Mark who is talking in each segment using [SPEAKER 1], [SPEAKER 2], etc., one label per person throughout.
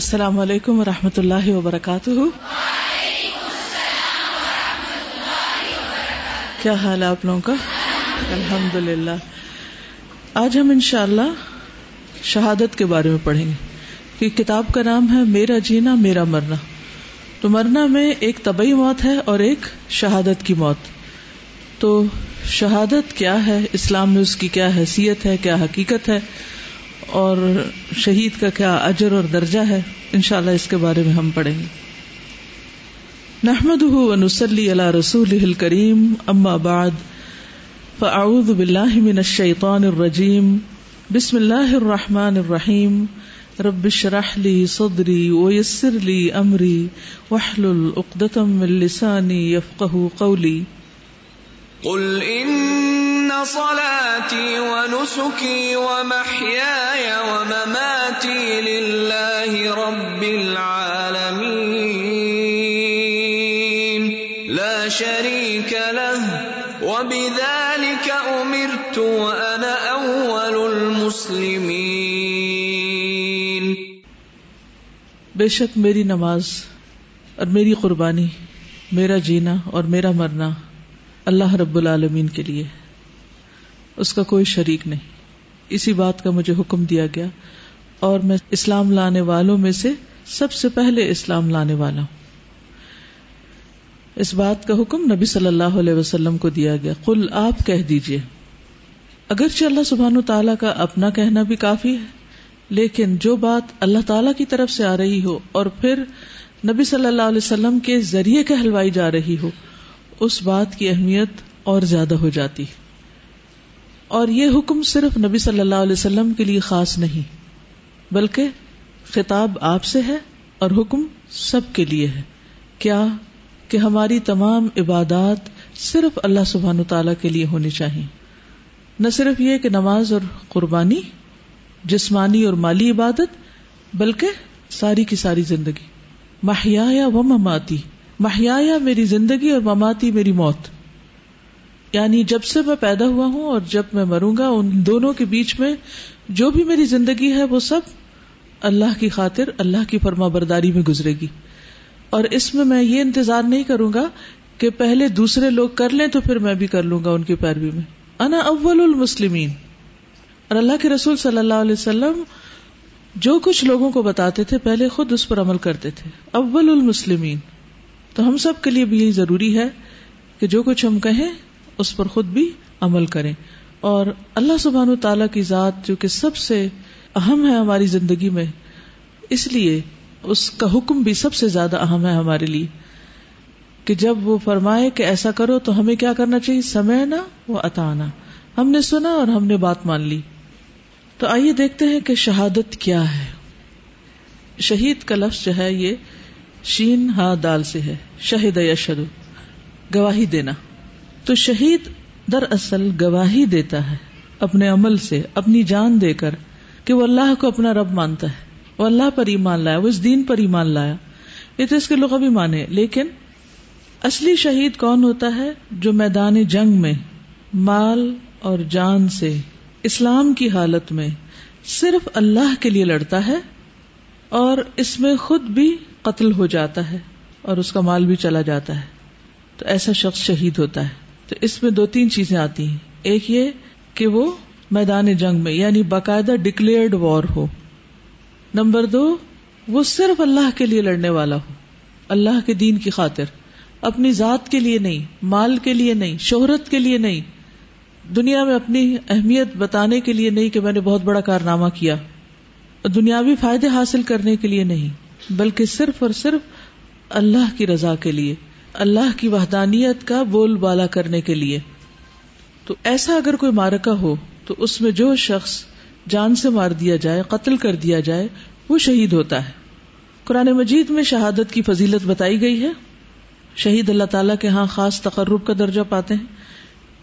[SPEAKER 1] السلام علیکم و رحمۃ اللہ وبرکاتہ کیا حال ہے آپ لوگوں کا الحمد للہ آج ہم ان شاء اللہ شہادت کے بارے میں پڑھیں گے کہ کتاب کا نام ہے میرا جینا میرا مرنا تو مرنا میں ایک طبی موت ہے اور ایک شہادت کی موت تو شہادت کیا ہے اسلام میں اس کی کیا حیثیت ہے کیا حقیقت ہے اور شہید کا کیا اجر اور درجہ ہے انشاءاللہ اللہ اس کے بارے میں ہم پڑھیں گے نحمد رسول اما باد من بلاہ الرجیم بسم اللہ الرحمٰن اشرح ربش راہلی سودری لي امري امری وحل من السانی يفقهوا قولی قل ان صلاتي ونسكي ومحياي ومماتي لله رب العالمين لا شريك له وبذلك امرت وانا اول المسلمين بے شک میری نماز اور میری قربانی میرا جینا اور میرا مرنا اللہ رب العالمین کے لیے اس کا کوئی شریک نہیں اسی بات کا مجھے حکم دیا گیا اور میں اسلام لانے والوں میں سے سب سے پہلے اسلام لانے والا ہوں اس بات کا حکم نبی صلی اللہ علیہ وسلم کو دیا گیا کل آپ کہہ دیجیے اگرچہ اللہ سبحان و کا اپنا کہنا بھی کافی ہے لیکن جو بات اللہ تعالی کی طرف سے آ رہی ہو اور پھر نبی صلی اللہ علیہ وسلم کے ذریعے کہلوائی جا رہی ہو اس بات کی اہمیت اور زیادہ ہو جاتی اور یہ حکم صرف نبی صلی اللہ علیہ وسلم کے لیے خاص نہیں بلکہ خطاب آپ سے ہے اور حکم سب کے لیے ہے کیا کہ ہماری تمام عبادات صرف اللہ سبحان تعالیٰ کے لیے ہونی چاہیے نہ صرف یہ کہ نماز اور قربانی جسمانی اور مالی عبادت بلکہ ساری کی ساری زندگی ماہیا یا و مماتی مہیا میری زندگی اور مماتی میری موت یعنی جب سے میں پیدا ہوا ہوں اور جب میں مروں گا ان دونوں کے بیچ میں جو بھی میری زندگی ہے وہ سب اللہ کی خاطر اللہ کی فرما برداری میں گزرے گی اور اس میں میں یہ انتظار نہیں کروں گا کہ پہلے دوسرے لوگ کر لیں تو پھر میں بھی کر لوں گا ان کی پیروی میں انا اول المسلمین اور اللہ کے رسول صلی اللہ علیہ وسلم جو کچھ لوگوں کو بتاتے تھے پہلے خود اس پر عمل کرتے تھے اول المسلمین تو ہم سب کے لیے بھی یہی ضروری ہے کہ جو کچھ ہم کہیں اس پر خود بھی عمل کریں اور اللہ سبحان و تعالیٰ کی ذات جو کہ سب سے اہم ہے ہماری زندگی میں اس لیے اس کا حکم بھی سب سے زیادہ اہم ہے ہمارے لیے کہ جب وہ فرمائے کہ ایسا کرو تو ہمیں کیا کرنا چاہیے سمے نہ وہ عطا آنا ہم نے سنا اور ہم نے بات مان لی تو آئیے دیکھتے ہیں کہ شہادت کیا ہے شہید کا لفظ جو ہے یہ شین دال سے ہے شہید یا گواہی دینا تو شہید دراصل گواہی دیتا ہے اپنے عمل سے اپنی جان دے کر کہ وہ اللہ کو اپنا رب مانتا ہے وہ اللہ پر ایمان لایا وہ اس دین پر ایمان لایا یہ تو اس کے لوگ ابھی مانے لیکن اصلی شہید کون ہوتا ہے جو میدان جنگ میں مال اور جان سے اسلام کی حالت میں صرف اللہ کے لیے لڑتا ہے اور اس میں خود بھی قتل ہو جاتا ہے اور اس کا مال بھی چلا جاتا ہے تو ایسا شخص شہید ہوتا ہے تو اس میں دو تین چیزیں آتی ہیں ایک یہ کہ وہ میدان جنگ میں یعنی باقاعدہ ڈکلیئرڈ وار ہو نمبر دو وہ صرف اللہ کے لیے لڑنے والا ہو اللہ کے دین کی خاطر اپنی ذات کے لیے نہیں مال کے لیے نہیں شہرت کے لیے نہیں دنیا میں اپنی اہمیت بتانے کے لیے نہیں کہ میں نے بہت بڑا کارنامہ کیا دنیاوی فائدے حاصل کرنے کے لیے نہیں بلکہ صرف اور صرف اللہ کی رضا کے لیے اللہ کی وحدانیت کا بول بالا کرنے کے لیے تو ایسا اگر کوئی مارکا ہو تو اس میں جو شخص جان سے مار دیا جائے قتل کر دیا جائے وہ شہید ہوتا ہے قرآن مجید میں شہادت کی فضیلت بتائی گئی ہے شہید اللہ تعالیٰ کے ہاں خاص تقرب کا درجہ پاتے ہیں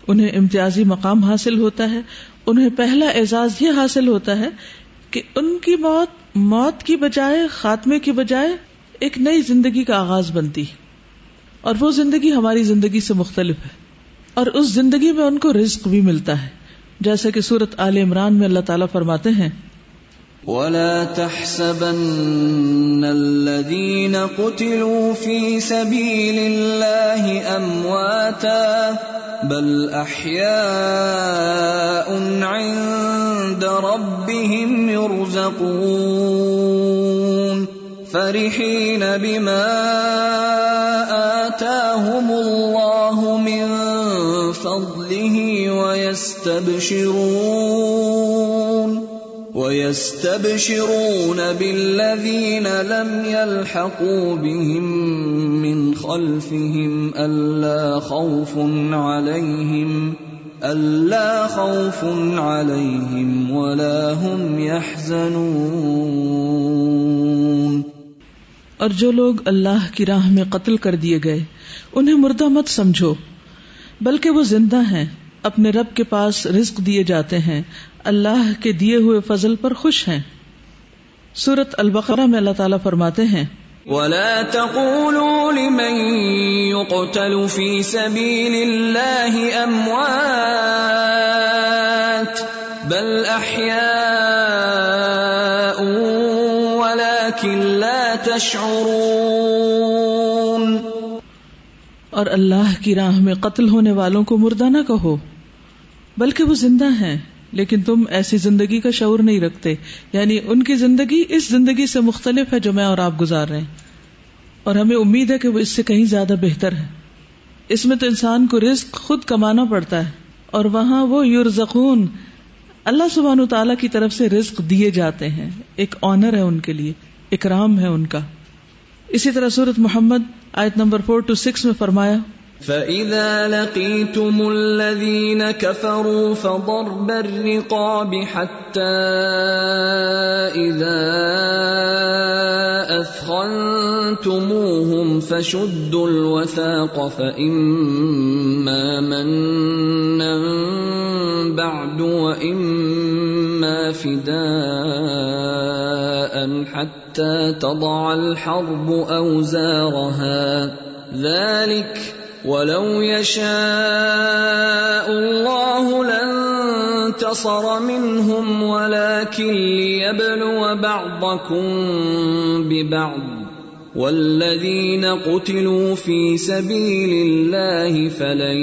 [SPEAKER 1] انہیں امتیازی مقام حاصل ہوتا ہے انہیں پہلا اعزاز یہ حاصل ہوتا ہے کہ ان کی موت موت کی بجائے خاتمے کی بجائے ایک نئی زندگی کا آغاز بنتی اور وہ زندگی ہماری زندگی سے مختلف ہے اور اس زندگی میں ان کو رزق بھی ملتا ہے جیسا کہ سورت عال عمران میں اللہ تعالیٰ فرماتے ہیں بل احیاء عند ربهم يرزقون فرحين بما آتاهم الله من فضله ويستبشرون وَيَسْتَبْشِرُونَ بِالَّذِينَ لَمْ يَلْحَقُوا بِهِمْ مِنْ خَلْفِهِمْ أَلَّا أَلَّا خَوْفٌ خَوْفٌ عَلَيْهِمْ عَلَيْهِمْ وَلَا هُمْ يَحْزَنُونَ اور جو لوگ اللہ کی راہ میں قتل کر دیے گئے انہیں مردہ مت سمجھو بلکہ وہ زندہ ہیں اپنے رب کے پاس رزق دیے جاتے ہیں اللہ کے دیے ہوئے فضل پر خوش ہیں سورت البقرہ میں اللہ تعالیٰ فرماتے ہیں شور اور اللہ کی راہ میں قتل ہونے والوں کو مردہ نہ کہو بلکہ وہ زندہ ہیں لیکن تم ایسی زندگی کا شعور نہیں رکھتے یعنی ان کی زندگی اس زندگی سے مختلف ہے جو میں اور آپ گزار رہے ہیں اور ہمیں امید ہے کہ وہ اس سے کہیں زیادہ بہتر ہے اس میں تو انسان کو رزق خود کمانا پڑتا ہے اور وہاں وہ یورزکون اللہ سبحان و تعالیٰ کی طرف سے رزق دیے جاتے ہیں ایک آنر ہے ان کے لیے اکرام ہے ان کا اسی طرح سورت محمد آیت نمبر فور ٹو سکس میں فرمایا فَإِذَا لَقِيتُمُ الَّذِينَ كَفَرُوا فَضَرْبَ الرِّقَابِ حَتَّى إِذَا أَثْخَنْتُمُوهُمْ فَشُدُّوا الْوَثَاقَ فَإِمَّا مَنًّا بَعْدُ وَإِمَّا فِدَاءً حَتَّى تَضَعَ الْحَرْبُ أَوْزَارَهَا ذَلِكَ ولو يشاء الله لن تصر منهم ولكن ليبلو بعضكم ببعض والذين قتلوا في سبيل الله فلن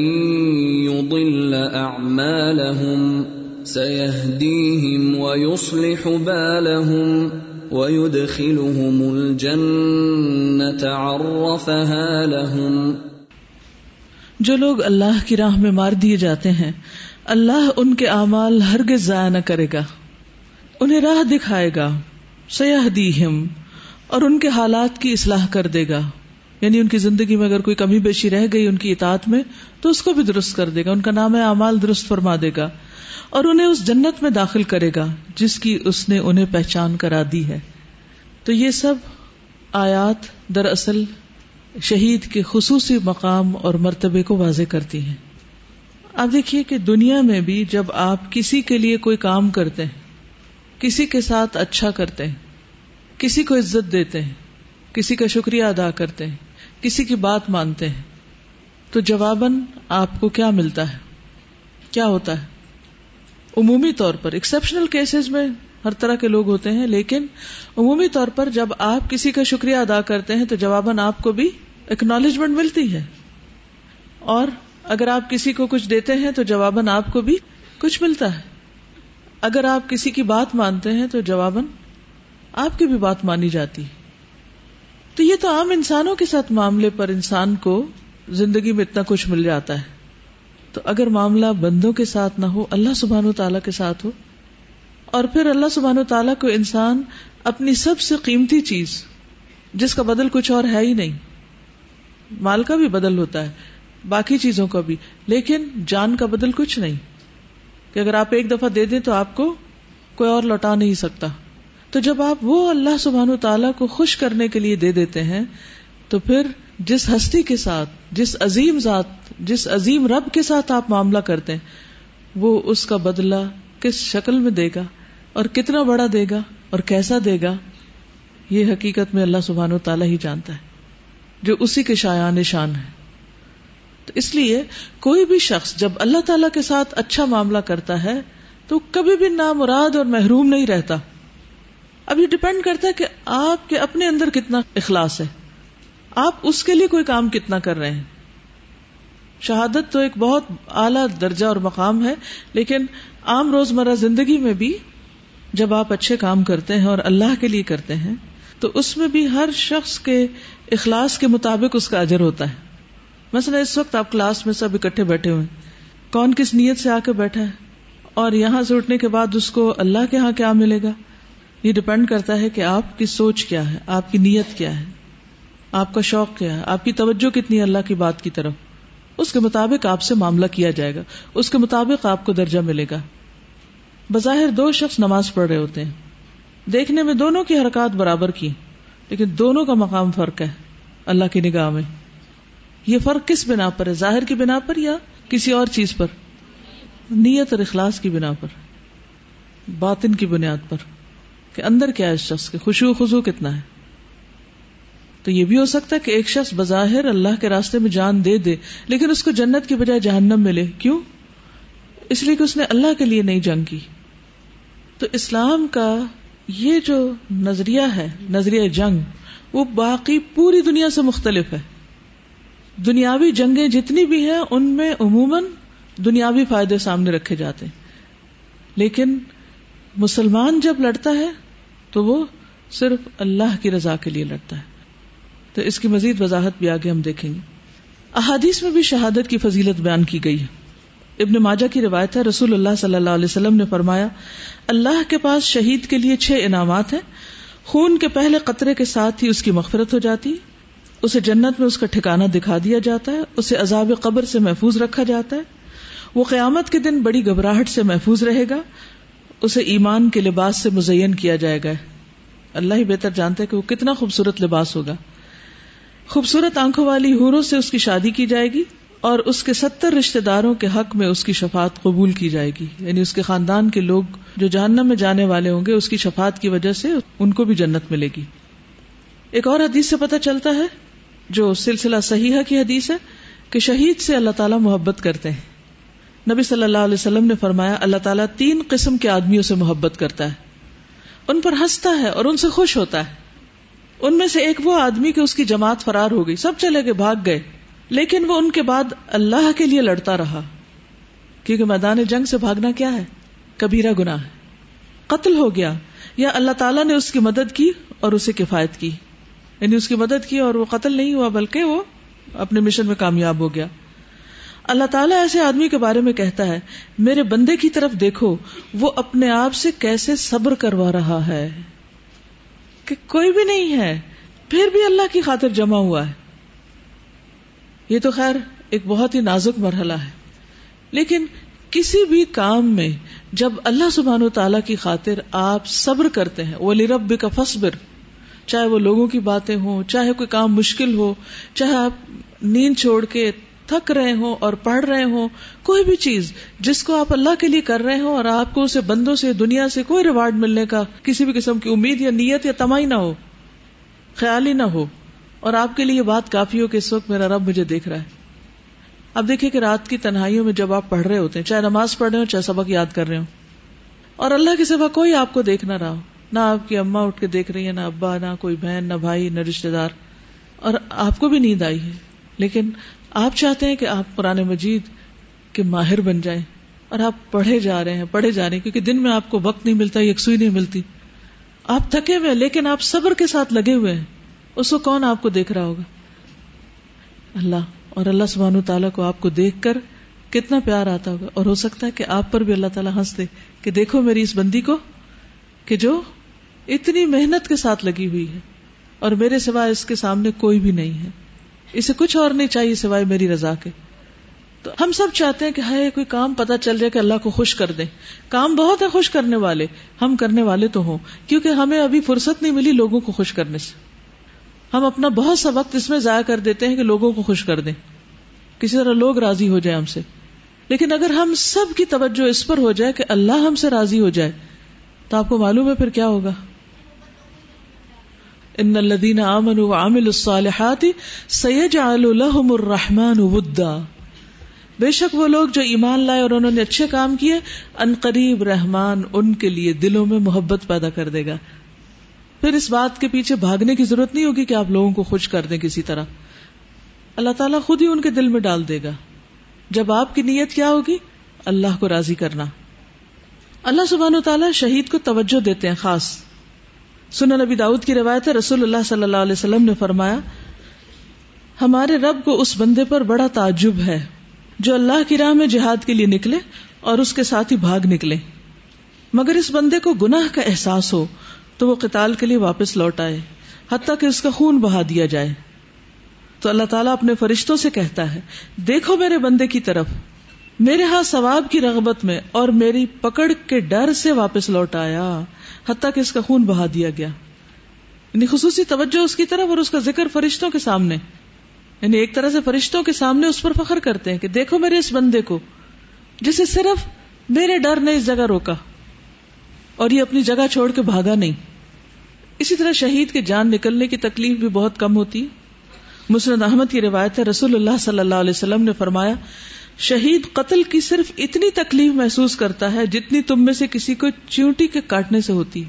[SPEAKER 1] يضل أعمالهم سيهديهم ويصلح بالهم ويدخلهم الجنة عرفها لهم جو لوگ اللہ کی راہ میں مار دیے جاتے ہیں اللہ ان کے اعمال ہرگز ضائع نہ کرے گا انہیں راہ دکھائے گا سیاح دی ہم اور ان کے حالات کی اصلاح کر دے گا یعنی ان کی زندگی میں اگر کوئی کمی بیشی رہ گئی ان کی اطاعت میں تو اس کو بھی درست کر دے گا ان کا نام اعمال درست فرما دے گا اور انہیں اس جنت میں داخل کرے گا جس کی اس نے انہیں پہچان کرا دی ہے تو یہ سب آیات دراصل شہید کے خصوصی مقام اور مرتبے کو واضح کرتی ہیں آپ دیکھیے کہ دنیا میں بھی جب آپ کسی کے لیے کوئی کام کرتے ہیں کسی کے ساتھ اچھا کرتے ہیں کسی کو عزت دیتے ہیں کسی کا شکریہ ادا کرتے ہیں کسی کی بات مانتے ہیں تو جواباً آپ کو کیا ملتا ہے کیا ہوتا ہے عمومی طور پر ایکسپشنل کیسز میں ہر طرح کے لوگ ہوتے ہیں لیکن عمومی طور پر جب آپ کسی کا شکریہ ادا کرتے ہیں تو جواباً آپ کو بھی اکنالجمنٹ ملتی ہے اور اگر آپ کسی کو کچھ دیتے ہیں تو جواباً آپ کو بھی کچھ ملتا ہے اگر آپ کسی کی بات مانتے ہیں تو جواباً آپ کی بھی بات مانی جاتی ہے تو یہ تو عام انسانوں کے ساتھ معاملے پر انسان کو زندگی میں اتنا کچھ مل جاتا ہے تو اگر معاملہ بندوں کے ساتھ نہ ہو اللہ سبحان و تعالی کے ساتھ ہو اور پھر اللہ سبحان تعالیٰ کو انسان اپنی سب سے قیمتی چیز جس کا بدل کچھ اور ہے ہی نہیں مال کا بھی بدل ہوتا ہے باقی چیزوں کا بھی لیکن جان کا بدل کچھ نہیں کہ اگر آپ ایک دفعہ دے دیں تو آپ کو کوئی اور لوٹا نہیں سکتا تو جب آپ وہ اللہ سبحان و تعالیٰ کو خوش کرنے کے لیے دے دیتے ہیں تو پھر جس ہستی کے ساتھ جس عظیم ذات جس عظیم رب کے ساتھ آپ معاملہ کرتے ہیں وہ اس کا بدلہ کس شکل میں دے گا اور کتنا بڑا دے گا اور کیسا دے گا یہ حقیقت میں اللہ سبحان و تعالیٰ ہی جانتا ہے جو اسی کے ہے تو اس لیے کوئی بھی شخص جب اللہ کے ساتھ اچھا معاملہ کرتا ہے تو کبھی بھی نامراد اور محروم نہیں رہتا اب یہ ڈپینڈ کرتا ہے کہ آپ کے اپنے اندر کتنا اخلاص ہے آپ اس کے لیے کوئی کام کتنا کر رہے ہیں شہادت تو ایک بہت اعلیٰ درجہ اور مقام ہے لیکن عام روز مرہ زندگی میں بھی جب آپ اچھے کام کرتے ہیں اور اللہ کے لیے کرتے ہیں تو اس میں بھی ہر شخص کے اخلاص کے مطابق اس کا اجر ہوتا ہے مثلا اس وقت آپ کلاس میں سب اکٹھے بیٹھے ہوئے کون کس نیت سے آ کے بیٹھا ہے اور یہاں سے اٹھنے کے بعد اس کو اللہ کے ہاں کیا ملے گا یہ ڈپینڈ کرتا ہے کہ آپ کی سوچ کیا ہے آپ کی نیت کیا ہے آپ کا شوق کیا ہے آپ کی توجہ کتنی اللہ کی بات کی طرف اس کے مطابق آپ سے معاملہ کیا جائے گا اس کے مطابق آپ کو درجہ ملے گا بظاہر دو شخص نماز پڑھ رہے ہوتے ہیں دیکھنے میں دونوں کی حرکات برابر کی لیکن دونوں کا مقام فرق ہے اللہ کی نگاہ میں یہ فرق کس بنا پر ہے ظاہر کی بنا پر یا کسی اور چیز پر نیت اور اخلاص کی بنا پر باطن کی بنیاد پر کہ اندر کیا اس شخص کے خوشو خزو کتنا ہے تو یہ بھی ہو سکتا ہے کہ ایک شخص بظاہر اللہ کے راستے میں جان دے دے لیکن اس کو جنت کی بجائے جہنم ملے کیوں اس لیے کہ اس نے اللہ کے لیے نہیں جنگ کی تو اسلام کا یہ جو نظریہ ہے نظریہ جنگ وہ باقی پوری دنیا سے مختلف ہے دنیاوی جنگیں جتنی بھی ہیں ان میں عموماً دنیاوی فائدے سامنے رکھے جاتے ہیں لیکن مسلمان جب لڑتا ہے تو وہ صرف اللہ کی رضا کے لیے لڑتا ہے تو اس کی مزید وضاحت بھی آگے ہم دیکھیں گے احادیث میں بھی شہادت کی فضیلت بیان کی گئی ہے ابن ماجا کی روایت ہے رسول اللہ صلی اللہ علیہ وسلم نے فرمایا اللہ کے پاس شہید کے لیے چھ انعامات ہیں خون کے پہلے قطرے کے ساتھ ہی اس کی مغفرت ہو جاتی اسے جنت میں اس کا ٹھکانا دکھا دیا جاتا ہے اسے عذاب قبر سے محفوظ رکھا جاتا ہے وہ قیامت کے دن بڑی گھبراہٹ سے محفوظ رہے گا اسے ایمان کے لباس سے مزین کیا جائے گا اللہ ہی بہتر جانتا ہے کہ وہ کتنا خوبصورت لباس ہوگا خوبصورت آنکھوں والی ہوروں سے اس کی شادی کی جائے گی اور اس کے ستر رشتے داروں کے حق میں اس کی شفات قبول کی جائے گی یعنی اس کے خاندان کے لوگ جو جاننا میں جانے والے ہوں گے اس کی شفات کی وجہ سے ان کو بھی جنت ملے گی ایک اور حدیث سے پتا چلتا ہے جو سلسلہ صحیحہ کی حدیث ہے کہ شہید سے اللہ تعالیٰ محبت کرتے ہیں نبی صلی اللہ علیہ وسلم نے فرمایا اللہ تعالیٰ تین قسم کے آدمیوں سے محبت کرتا ہے ان پر ہنستا ہے اور ان سے خوش ہوتا ہے ان میں سے ایک وہ آدمی کہ اس کی جماعت فرار ہو گئی سب چلے گئے بھاگ گئے لیکن وہ ان کے بعد اللہ کے لیے لڑتا رہا کیونکہ میدان جنگ سے بھاگنا کیا ہے کبیرہ گنا ہے قتل ہو گیا یا اللہ تعالیٰ نے اس کی مدد کی اور اسے کفایت کی یعنی اس کی مدد کی اور وہ قتل نہیں ہوا بلکہ وہ اپنے مشن میں کامیاب ہو گیا اللہ تعالیٰ ایسے آدمی کے بارے میں کہتا ہے میرے بندے کی طرف دیکھو وہ اپنے آپ سے کیسے صبر کروا رہا ہے کہ کوئی بھی نہیں ہے پھر بھی اللہ کی خاطر جمع ہوا ہے یہ تو خیر ایک بہت ہی نازک مرحلہ ہے لیکن کسی بھی کام میں جب اللہ سبحان و تعالی کی خاطر آپ صبر کرتے ہیں وہ لب کا فصبر چاہے وہ لوگوں کی باتیں ہوں چاہے کوئی کام مشکل ہو چاہے آپ نیند چھوڑ کے تھک رہے ہوں اور پڑھ رہے ہوں کوئی بھی چیز جس کو آپ اللہ کے لیے کر رہے ہوں اور آپ کو اسے بندوں سے دنیا سے کوئی ریوارڈ ملنے کا کسی بھی قسم کی امید یا نیت یا تمائی نہ ہو خیال ہی نہ ہو اور آپ کے لیے یہ بات کافی ہو کہ اس وقت میرا رب مجھے دیکھ رہا ہے اب دیکھیں کہ رات کی تنہائیوں میں جب آپ پڑھ رہے ہوتے ہیں چاہے نماز پڑھ رہے ہو چاہے سبق یاد کر رہے ہو اور اللہ کے سوا کوئی آپ کو دیکھ نہ رہا ہو نہ آپ کی اما اٹھ کے دیکھ رہی ہے نہ ابا نہ کوئی بہن نہ بھائی نہ رشتے دار اور آپ کو بھی نیند آئی ہے لیکن آپ چاہتے ہیں کہ آپ قرآن مجید کے ماہر بن جائیں اور آپ پڑھے جا رہے ہیں پڑھے جا رہے ہیں کیونکہ دن میں آپ کو وقت نہیں ملتا یکسوئی نہیں ملتی آپ تھکے ہوئے لیکن آپ صبر کے ساتھ لگے ہوئے ہیں اس کو کون آپ کو دیکھ رہا ہوگا اللہ اور اللہ سبان تعالیٰ کو آپ کو دیکھ کر کتنا پیار آتا ہوگا اور ہو سکتا ہے کہ آپ پر بھی اللہ تعالیٰ ہنس دے کہ دیکھو میری اس بندی کو کہ جو اتنی محنت کے ساتھ لگی ہوئی ہے اور میرے سوائے اس کے سامنے کوئی بھی نہیں ہے اسے کچھ اور نہیں چاہیے سوائے میری رضا کے تو ہم سب چاہتے ہیں کہ ہائے کوئی کام پتا چل جائے کہ اللہ کو خوش کر دیں کام بہت ہے خوش کرنے والے ہم کرنے والے تو ہوں کیونکہ ہمیں ابھی فرصت نہیں ملی لوگوں کو خوش کرنے سے ہم اپنا بہت سا وقت اس میں ضائع کر دیتے ہیں کہ لوگوں کو خوش کر دیں کسی طرح لوگ راضی ہو جائیں ہم سے لیکن اگر ہم سب کی توجہ اس پر ہو جائے کہ اللہ ہم سے راضی ہو جائے تو آپ کو معلوم ہے پھر کیا ہوگا ان الدین امن عامل الصالحات سید الحم الرحمان بے شک وہ لوگ جو ایمان لائے اور انہوں نے اچھے کام کیے ان قریب رحمان ان کے لیے دلوں میں محبت پیدا کر دے گا پھر اس بات کے پیچھے بھاگنے کی ضرورت نہیں ہوگی کہ آپ لوگوں کو خوش کر دیں کسی طرح اللہ تعالیٰ خود ہی ان کے دل میں ڈال دے گا جب آپ کی نیت کیا ہوگی اللہ کو راضی کرنا اللہ سبحان و تعالیٰ شہید کو توجہ دیتے ہیں خاص سن نبی داؤد کی روایت رسول اللہ صلی اللہ علیہ وسلم نے فرمایا ہمارے رب کو اس بندے پر بڑا تعجب ہے جو اللہ کی راہ میں جہاد کے لیے نکلے اور اس کے ساتھ ہی بھاگ نکلے مگر اس بندے کو گناہ کا احساس ہو تو وہ قتال کے لیے واپس لوٹ آئے حتیٰ کہ اس کا خون بہا دیا جائے تو اللہ تعالیٰ اپنے فرشتوں سے کہتا ہے دیکھو میرے بندے کی طرف میرے ہاں ثواب کی رغبت میں اور میری پکڑ کے ڈر سے واپس لوٹ آیا حتیٰ کہ اس کا خون بہا دیا گیا یعنی خصوصی توجہ اس کی طرف اور اس کا ذکر فرشتوں کے سامنے یعنی ایک طرح سے فرشتوں کے سامنے اس پر فخر کرتے ہیں کہ دیکھو میرے اس بندے کو جسے صرف میرے ڈر نے اس جگہ روکا اور یہ اپنی جگہ چھوڑ کے بھاگا نہیں اسی طرح شہید کے جان نکلنے کی تکلیف بھی بہت کم ہوتی ہے مسرت احمد کی روایت ہے رسول اللہ صلی اللہ علیہ وسلم نے فرمایا شہید قتل کی صرف اتنی تکلیف محسوس کرتا ہے جتنی تم میں سے کسی کو چیونٹی کے کاٹنے سے ہوتی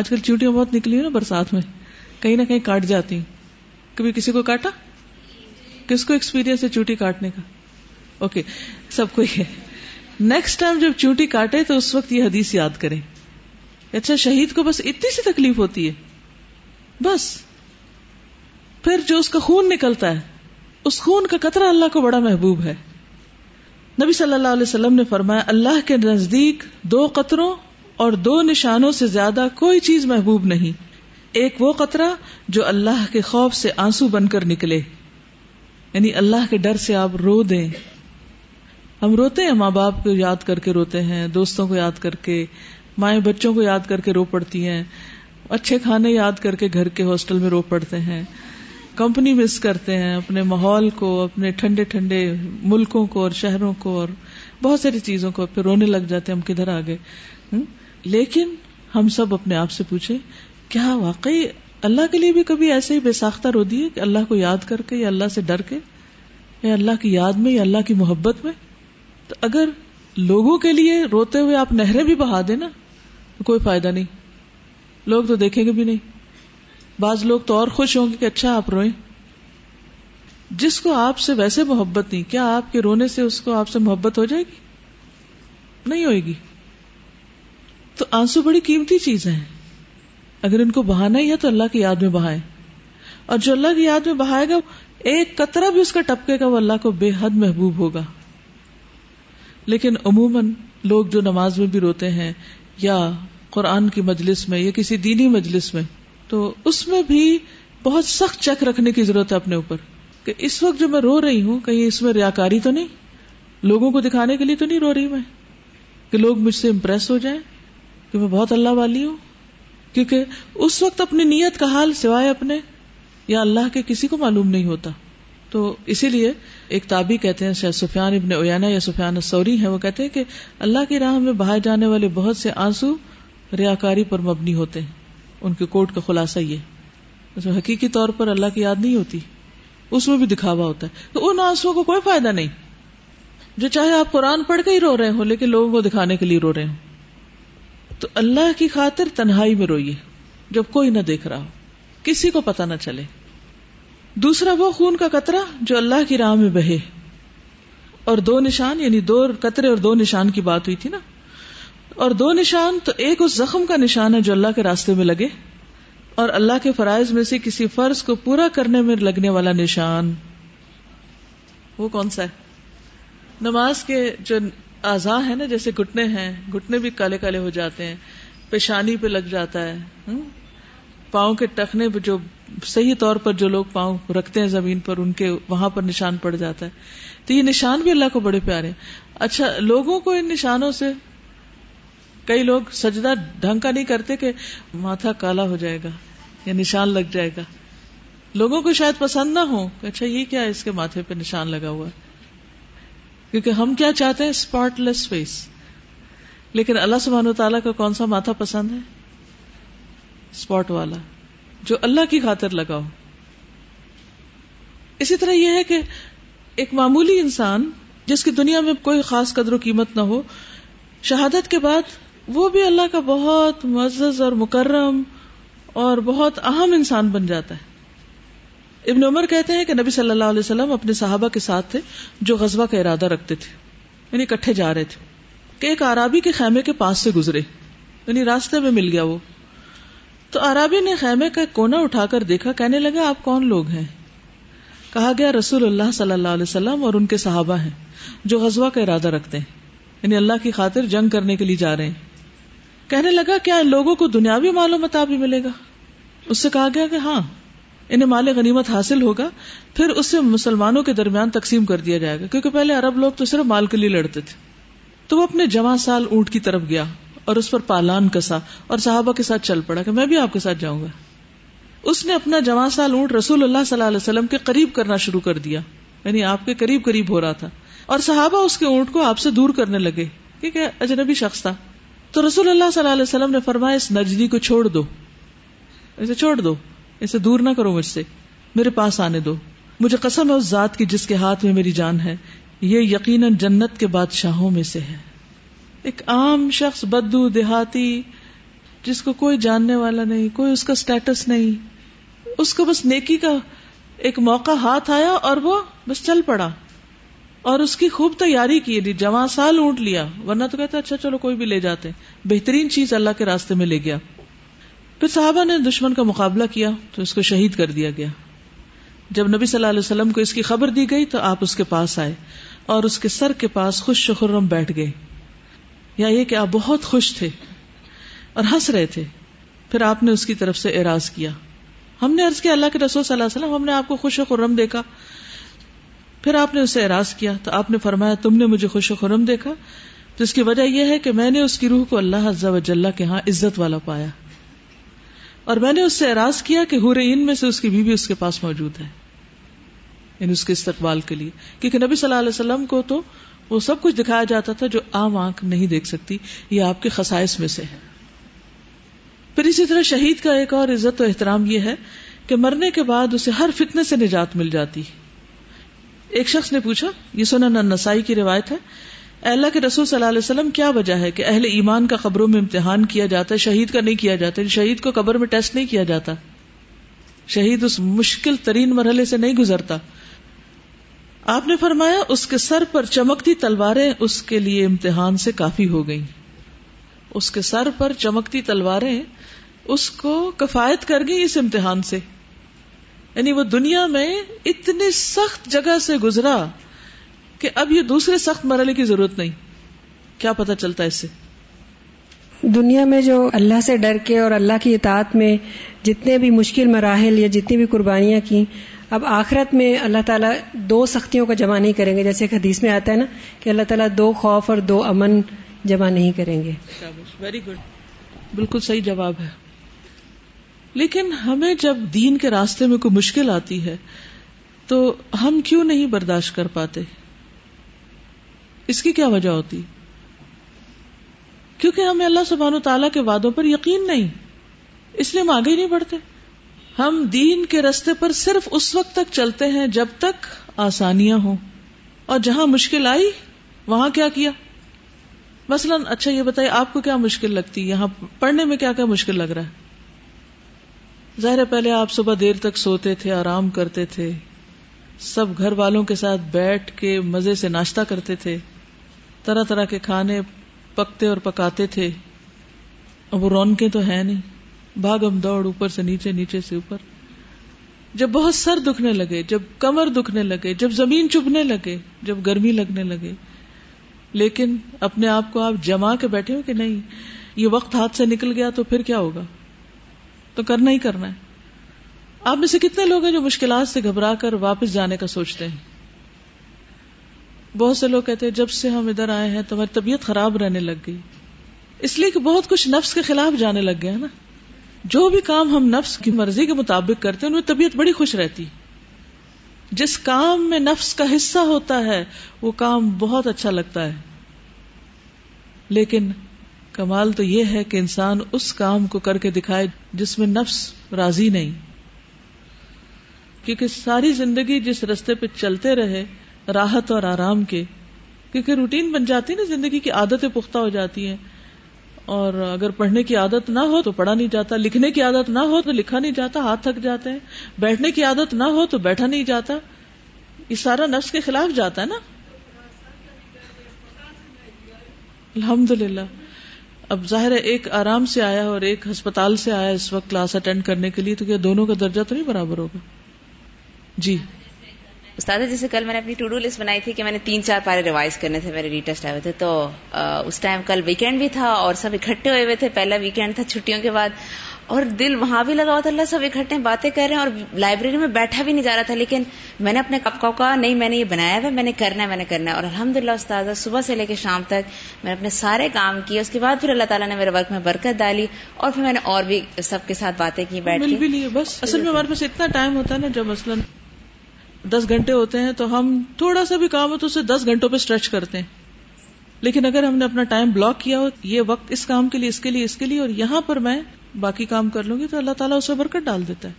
[SPEAKER 1] آج کل چیونٹیاں بہت نکلی ہیں نا برسات میں کہیں نہ کہیں کاٹ جاتی ہیں کبھی کسی کو کاٹا کس کو ایکسپیرینس ہے چوٹی کاٹنے کا اوکے سب ہی ہے نیکسٹ ٹائم جب چیونٹی کاٹے تو اس وقت یہ حدیث یاد کریں اچھا شہید کو بس اتنی سی تکلیف ہوتی ہے بس پھر جو اس کا خون نکلتا ہے اس خون کا قطرہ اللہ کو بڑا محبوب ہے نبی صلی اللہ علیہ وسلم نے فرمایا اللہ کے نزدیک دو قطروں اور دو نشانوں سے زیادہ کوئی چیز محبوب نہیں ایک وہ قطرہ جو اللہ کے خوف سے آنسو بن کر نکلے یعنی اللہ کے ڈر سے آپ رو دیں ہم روتے ہیں ماں باپ کو یاد کر کے روتے ہیں دوستوں کو یاد کر کے مائیں بچوں کو یاد کر کے رو پڑتی ہیں اچھے کھانے یاد کر کے گھر کے ہاسٹل میں رو پڑتے ہیں کمپنی مس کرتے ہیں اپنے ماحول کو اپنے ٹھنڈے ٹھنڈے ملکوں کو اور شہروں کو اور بہت ساری چیزوں کو پھر رونے لگ جاتے ہیں ہم کدھر آ گئے لیکن ہم سب اپنے آپ سے پوچھے کیا واقعی اللہ کے لیے بھی کبھی ایسے ہی بے ساختہ رو دیے کہ اللہ کو یاد کر کے یا اللہ سے ڈر کے یا اللہ کی یاد میں یا اللہ کی محبت میں تو اگر لوگوں کے لیے روتے ہوئے آپ نہریں بھی بہا دیں نا کوئی فائدہ نہیں لوگ تو دیکھیں گے بھی نہیں بعض لوگ تو اور خوش ہوں گے کہ اچھا آپ روئیں جس کو آپ سے ویسے محبت نہیں کیا آپ کے رونے سے اس کو آپ سے محبت ہو جائے گی نہیں ہوئے گی تو آنسو بڑی قیمتی چیز ہے اگر ان کو بہانا ہی ہے تو اللہ کی یاد میں بہائیں اور جو اللہ کی یاد میں بہائے گا ایک قطرہ بھی اس کا ٹپکے گا وہ اللہ کو بے حد محبوب ہوگا لیکن عموماً لوگ جو نماز میں بھی روتے ہیں یا قرآن کی مجلس میں یا کسی دینی مجلس میں تو اس میں بھی بہت سخت چیک رکھنے کی ضرورت ہے اپنے اوپر کہ اس وقت جو میں رو رہی ہوں کہیں اس میں ریاکاری تو نہیں لوگوں کو دکھانے کے لیے تو نہیں رو رہی میں کہ لوگ مجھ سے امپریس ہو جائیں کہ میں بہت اللہ والی ہوں کیونکہ اس وقت اپنی نیت کا حال سوائے اپنے یا اللہ کے کسی کو معلوم نہیں ہوتا تو اسی لیے ایک تابی کہتے ہیں سفیان ابن اویانا یا سفیان سوری ہیں وہ کہتے ہیں کہ اللہ کی راہ میں بہائے جانے والے بہت سے آنسو ریا کاری پر مبنی ہوتے ہیں ان کے کوٹ کا خلاصہ یہ حقیقی طور پر اللہ کی یاد نہیں ہوتی اس میں بھی دکھاوا ہوتا ہے تو ان آنسو کو کوئی فائدہ نہیں جو چاہے آپ قرآن پڑھ کے ہی رو رہے ہوں لیکن لوگوں کو دکھانے کے لیے رو رہے ہوں تو اللہ کی خاطر تنہائی میں روئیے جب کوئی نہ دیکھ رہا ہو کسی کو پتہ نہ چلے دوسرا وہ خون کا قطرہ جو اللہ کی راہ میں بہے اور دو نشان یعنی دو قطرے اور دو نشان کی بات ہوئی تھی نا اور دو نشان تو ایک اس زخم کا نشان ہے جو اللہ کے راستے میں لگے اور اللہ کے فرائض میں سے کسی فرض کو پورا کرنے میں لگنے والا نشان وہ کون سا ہے نماز کے جو اعضاء ہے نا جیسے گھٹنے ہیں گھٹنے بھی کالے کالے ہو جاتے ہیں پیشانی پہ لگ جاتا ہے پاؤں کے ٹخنے پہ جو صحیح طور پر جو لوگ پاؤں رکھتے ہیں زمین پر ان کے وہاں پر نشان پڑ جاتا ہے تو یہ نشان بھی اللہ کو بڑے پیارے اچھا لوگوں کو ان نشانوں سے کئی لوگ سجدہ ڈھنگ کا نہیں کرتے کہ ماتھا کالا ہو جائے گا یا نشان لگ جائے گا لوگوں کو شاید پسند نہ ہو کہ اچھا یہ کیا ہے اس کے ماتھے پہ نشان لگا ہوا ہے کیونکہ ہم کیا چاہتے ہیں اسپاٹ لیس فیس لیکن اللہ سبحانہ و تعالیٰ کا کون سا ماتھا پسند ہے اسپاٹ والا جو اللہ کی خاطر لگا ہو اسی طرح یہ ہے کہ ایک معمولی انسان جس کی دنیا میں کوئی خاص قدر و قیمت نہ ہو شہادت کے بعد وہ بھی اللہ کا بہت معزز اور مکرم اور بہت اہم انسان بن جاتا ہے ابن عمر کہتے ہیں کہ نبی صلی اللہ علیہ وسلم اپنے صحابہ کے ساتھ تھے جو غزبہ کا ارادہ رکھتے تھے یعنی اکٹھے جا رہے تھے کہ ایک آرابی کے خیمے کے پاس سے گزرے یعنی راستے میں مل گیا وہ تو عرابی نے خیمے کا کونا اٹھا کر دیکھا کہنے لگا آپ کون لوگ ہیں کہا گیا رسول اللہ صلی اللہ علیہ وسلم اور ان کے صحابہ ہیں جو غزوہ کا ارادہ رکھتے ہیں یعنی اللہ کی خاطر جنگ کرنے کے لیے جا رہے ہیں کہنے لگا کیا لوگوں کو دنیاوی مالوں متا بھی ملے گا اس سے کہا گیا کہ ہاں انہیں مال غنیمت حاصل ہوگا پھر اسے مسلمانوں کے درمیان تقسیم کر دیا جائے گا کیونکہ پہلے عرب لوگ تو صرف مال کے لیے لڑتے تھے تو وہ اپنے جمع سال اونٹ کی طرف گیا اور اس پر پالان کسا اور صحابہ کے ساتھ چل پڑا کہ میں بھی آپ کے ساتھ جاؤں گا اس نے اپنا جواں سال اونٹ رسول اللہ صلی اللہ علیہ وسلم کے قریب کرنا شروع کر دیا یعنی آپ کے قریب قریب ہو رہا تھا اور صحابہ اس کے اونٹ کو آپ سے دور کرنے لگے کیونکہ اجنبی شخص تھا تو رسول اللہ صلی اللہ علیہ وسلم نے فرمایا اس نجدی کو چھوڑ دو اسے چھوڑ دو اسے دور نہ کرو مجھ سے میرے پاس آنے دو مجھے قسم ہے اس ذات کی جس کے ہاتھ میں میری جان ہے یہ یقیناً جنت کے بادشاہوں میں سے ہے ایک عام شخص بدو دیہاتی جس کو کوئی جاننے والا نہیں کوئی اس کا اسٹیٹس نہیں اس کو بس نیکی کا ایک موقع ہاتھ آیا اور وہ بس چل پڑا اور اس کی خوب تیاری کی دی یعنی جوان سال اونٹ لیا ورنہ تو کہتے اچھا چلو کوئی بھی لے جاتے بہترین چیز اللہ کے راستے میں لے گیا پھر صحابہ نے دشمن کا مقابلہ کیا تو اس کو شہید کر دیا گیا جب نبی صلی اللہ علیہ وسلم کو اس کی خبر دی گئی تو آپ اس کے پاس آئے اور اس کے سر کے پاس خوش شخرم بیٹھ گئے یا یہ کہ آپ بہت خوش تھے اور ہنس رہے تھے پھر آپ نے اس کی طرف سے اعراض کیا ہم نے عرض کیا اللہ کے رسول صلی اللہ علیہ وسلم ہم نے آپ کو خوش و خرم دیکھا پھر آپ نے اسے اعراض کیا تو آپ نے فرمایا تم نے مجھے خوش و خرم دیکھا تو اس کی وجہ یہ ہے کہ میں نے اس کی روح کو اللہ و جل کے ہاں عزت والا پایا اور میں نے اس سے اراض کیا کہ ہور ان میں سے اس کی بیوی اس کے پاس موجود ہے یعنی اس کے استقبال کے لیے کیونکہ نبی صلی اللہ علیہ وسلم کو تو وہ سب کچھ دکھایا جاتا تھا جو عام آنکھ نہیں دیکھ سکتی یہ آپ کے میں سے ہے پھر اسی طرح شہید کا ایک اور عزت و احترام یہ ہے کہ مرنے کے بعد اسے ہر فتنے سے نجات مل جاتی ایک شخص نے پوچھا یہ نسائی کی روایت ہے اللہ کے رسول صلی اللہ علیہ وسلم کیا وجہ ہے کہ اہل ایمان کا قبروں میں امتحان کیا جاتا ہے شہید کا نہیں کیا جاتا شہید کو قبر میں ٹیسٹ نہیں کیا جاتا شہید اس مشکل ترین مرحلے سے نہیں گزرتا آپ نے فرمایا اس کے سر پر چمکتی تلواریں اس کے لیے امتحان سے کافی ہو گئیں اس کے سر پر چمکتی تلواریں اس کو کفایت کر گئی اس امتحان سے یعنی وہ دنیا میں اتنی سخت جگہ سے گزرا کہ اب یہ دوسرے سخت مرحلے کی ضرورت نہیں کیا پتہ چلتا ہے اس سے
[SPEAKER 2] دنیا میں جو اللہ سے ڈر کے اور اللہ کی اطاعت میں جتنے بھی مشکل مراحل یا جتنی بھی قربانیاں کی اب آخرت میں اللہ تعالیٰ دو سختیوں کا جمع نہیں کریں گے جیسے ایک حدیث میں آتا ہے نا کہ اللہ تعالیٰ دو خوف اور دو امن جمع نہیں کریں گے
[SPEAKER 1] ویری گڈ بالکل صحیح جواب ہے لیکن ہمیں جب دین کے راستے میں کوئی مشکل آتی ہے تو ہم کیوں نہیں برداشت کر پاتے اس کی کیا وجہ ہوتی کیونکہ ہمیں اللہ سبحان و تعالیٰ کے وعدوں پر یقین نہیں اس لیے ہم آگے ہی نہیں بڑھتے ہم دین کے رستے پر صرف اس وقت تک چلتے ہیں جب تک آسانیاں ہوں اور جہاں مشکل آئی وہاں کیا کیا مثلا اچھا یہ بتائیے آپ کو کیا مشکل لگتی ہے یہاں پڑھنے میں کیا کیا مشکل لگ رہا ہے ظاہر پہلے آپ صبح دیر تک سوتے تھے آرام کرتے تھے سب گھر والوں کے ساتھ بیٹھ کے مزے سے ناشتہ کرتے تھے طرح طرح کے کھانے پکتے اور پکاتے تھے اب وہ رونقیں تو ہیں نہیں بھاگ ہم دوڑ اوپر سے نیچے نیچے سے اوپر جب بہت سر دکھنے لگے جب کمر دکھنے لگے جب زمین چبھنے لگے جب گرمی لگنے لگے لیکن اپنے آپ کو آپ جما کے بیٹھے ہو کہ نہیں یہ وقت ہاتھ سے نکل گیا تو پھر کیا ہوگا تو کرنا ہی کرنا ہے آپ میں سے کتنے لوگ ہیں جو مشکلات سے گھبرا کر واپس جانے کا سوچتے ہیں بہت سے لوگ کہتے ہیں جب سے ہم ادھر آئے ہیں تو ہماری طبیعت خراب رہنے لگ گئی اس لیے کہ بہت کچھ نفس کے خلاف جانے لگ گئے نا جو بھی کام ہم نفس کی مرضی کے مطابق کرتے ہیں ان میں طبیعت بڑی خوش رہتی جس کام میں نفس کا حصہ ہوتا ہے وہ کام بہت اچھا لگتا ہے لیکن کمال تو یہ ہے کہ انسان اس کام کو کر کے دکھائے جس میں نفس راضی نہیں کیونکہ ساری زندگی جس رستے پہ چلتے رہے راحت اور آرام کے کیونکہ روٹین بن جاتی نا زندگی کی عادتیں پختہ ہو جاتی ہیں اور اگر پڑھنے کی عادت نہ ہو تو پڑھا نہیں جاتا لکھنے کی عادت نہ ہو تو لکھا نہیں جاتا ہاتھ تھک جاتے ہیں بیٹھنے کی عادت نہ ہو تو بیٹھا نہیں جاتا یہ سارا نفس کے خلاف جاتا ہے نا الحمد للہ اب ظاہر ہے ایک آرام سے آیا اور ایک ہسپتال سے آیا اس وقت کلاس اٹینڈ کرنے کے لیے تو کیا دونوں کا درجہ تو نہیں برابر ہوگا جی
[SPEAKER 3] استاد جیسے کل میں نے اپنی ٹو ڈو لسٹ بنائی تھی کہ میں نے تین چار پارے ریوائز کرنے تھے میرے ریٹسٹ آئے تھے تو اس ٹائم کل ویکینڈ بھی تھا اور سب اکٹھے ہوئے ہوئے تھے پہلا ویکینڈ تھا چھٹیوں کے بعد اور دل وہاں بھی لگا ہوا تھا اللہ سب اکٹھے باتیں کر رہے ہیں اور لائبریری میں بیٹھا بھی نہیں جا رہا تھا لیکن میں نے اپنے کپ کا کو کہا نہیں میں نے یہ بنایا ہوا میں نے کرنا ہے میں نے کرنا ہے اور الحمد للہ استاذہ صبح سے لے کے شام تک میں نے اپنے سارے کام کیے اس کے بعد پھر اللہ تعالیٰ نے میرے ورک میں برکت ڈالی اور پھر میں نے اور بھی سب کے ساتھ باتیں کی
[SPEAKER 1] بیٹھ بس اصل میں ہمارے پاس اتنا ٹائم ہوتا ہے نا جب مثلاً دس گھنٹے ہوتے ہیں تو ہم تھوڑا سا بھی کام ہو تو اسے دس گھنٹوں پہ اسٹریچ کرتے ہیں لیکن اگر ہم نے اپنا ٹائم بلاک کیا ہو یہ وقت اس کام کے لیے اس کے لیے اس کے لیے اور یہاں پر میں باقی کام کر لوں گی تو اللہ تعالیٰ اسے برکت ڈال دیتا ہے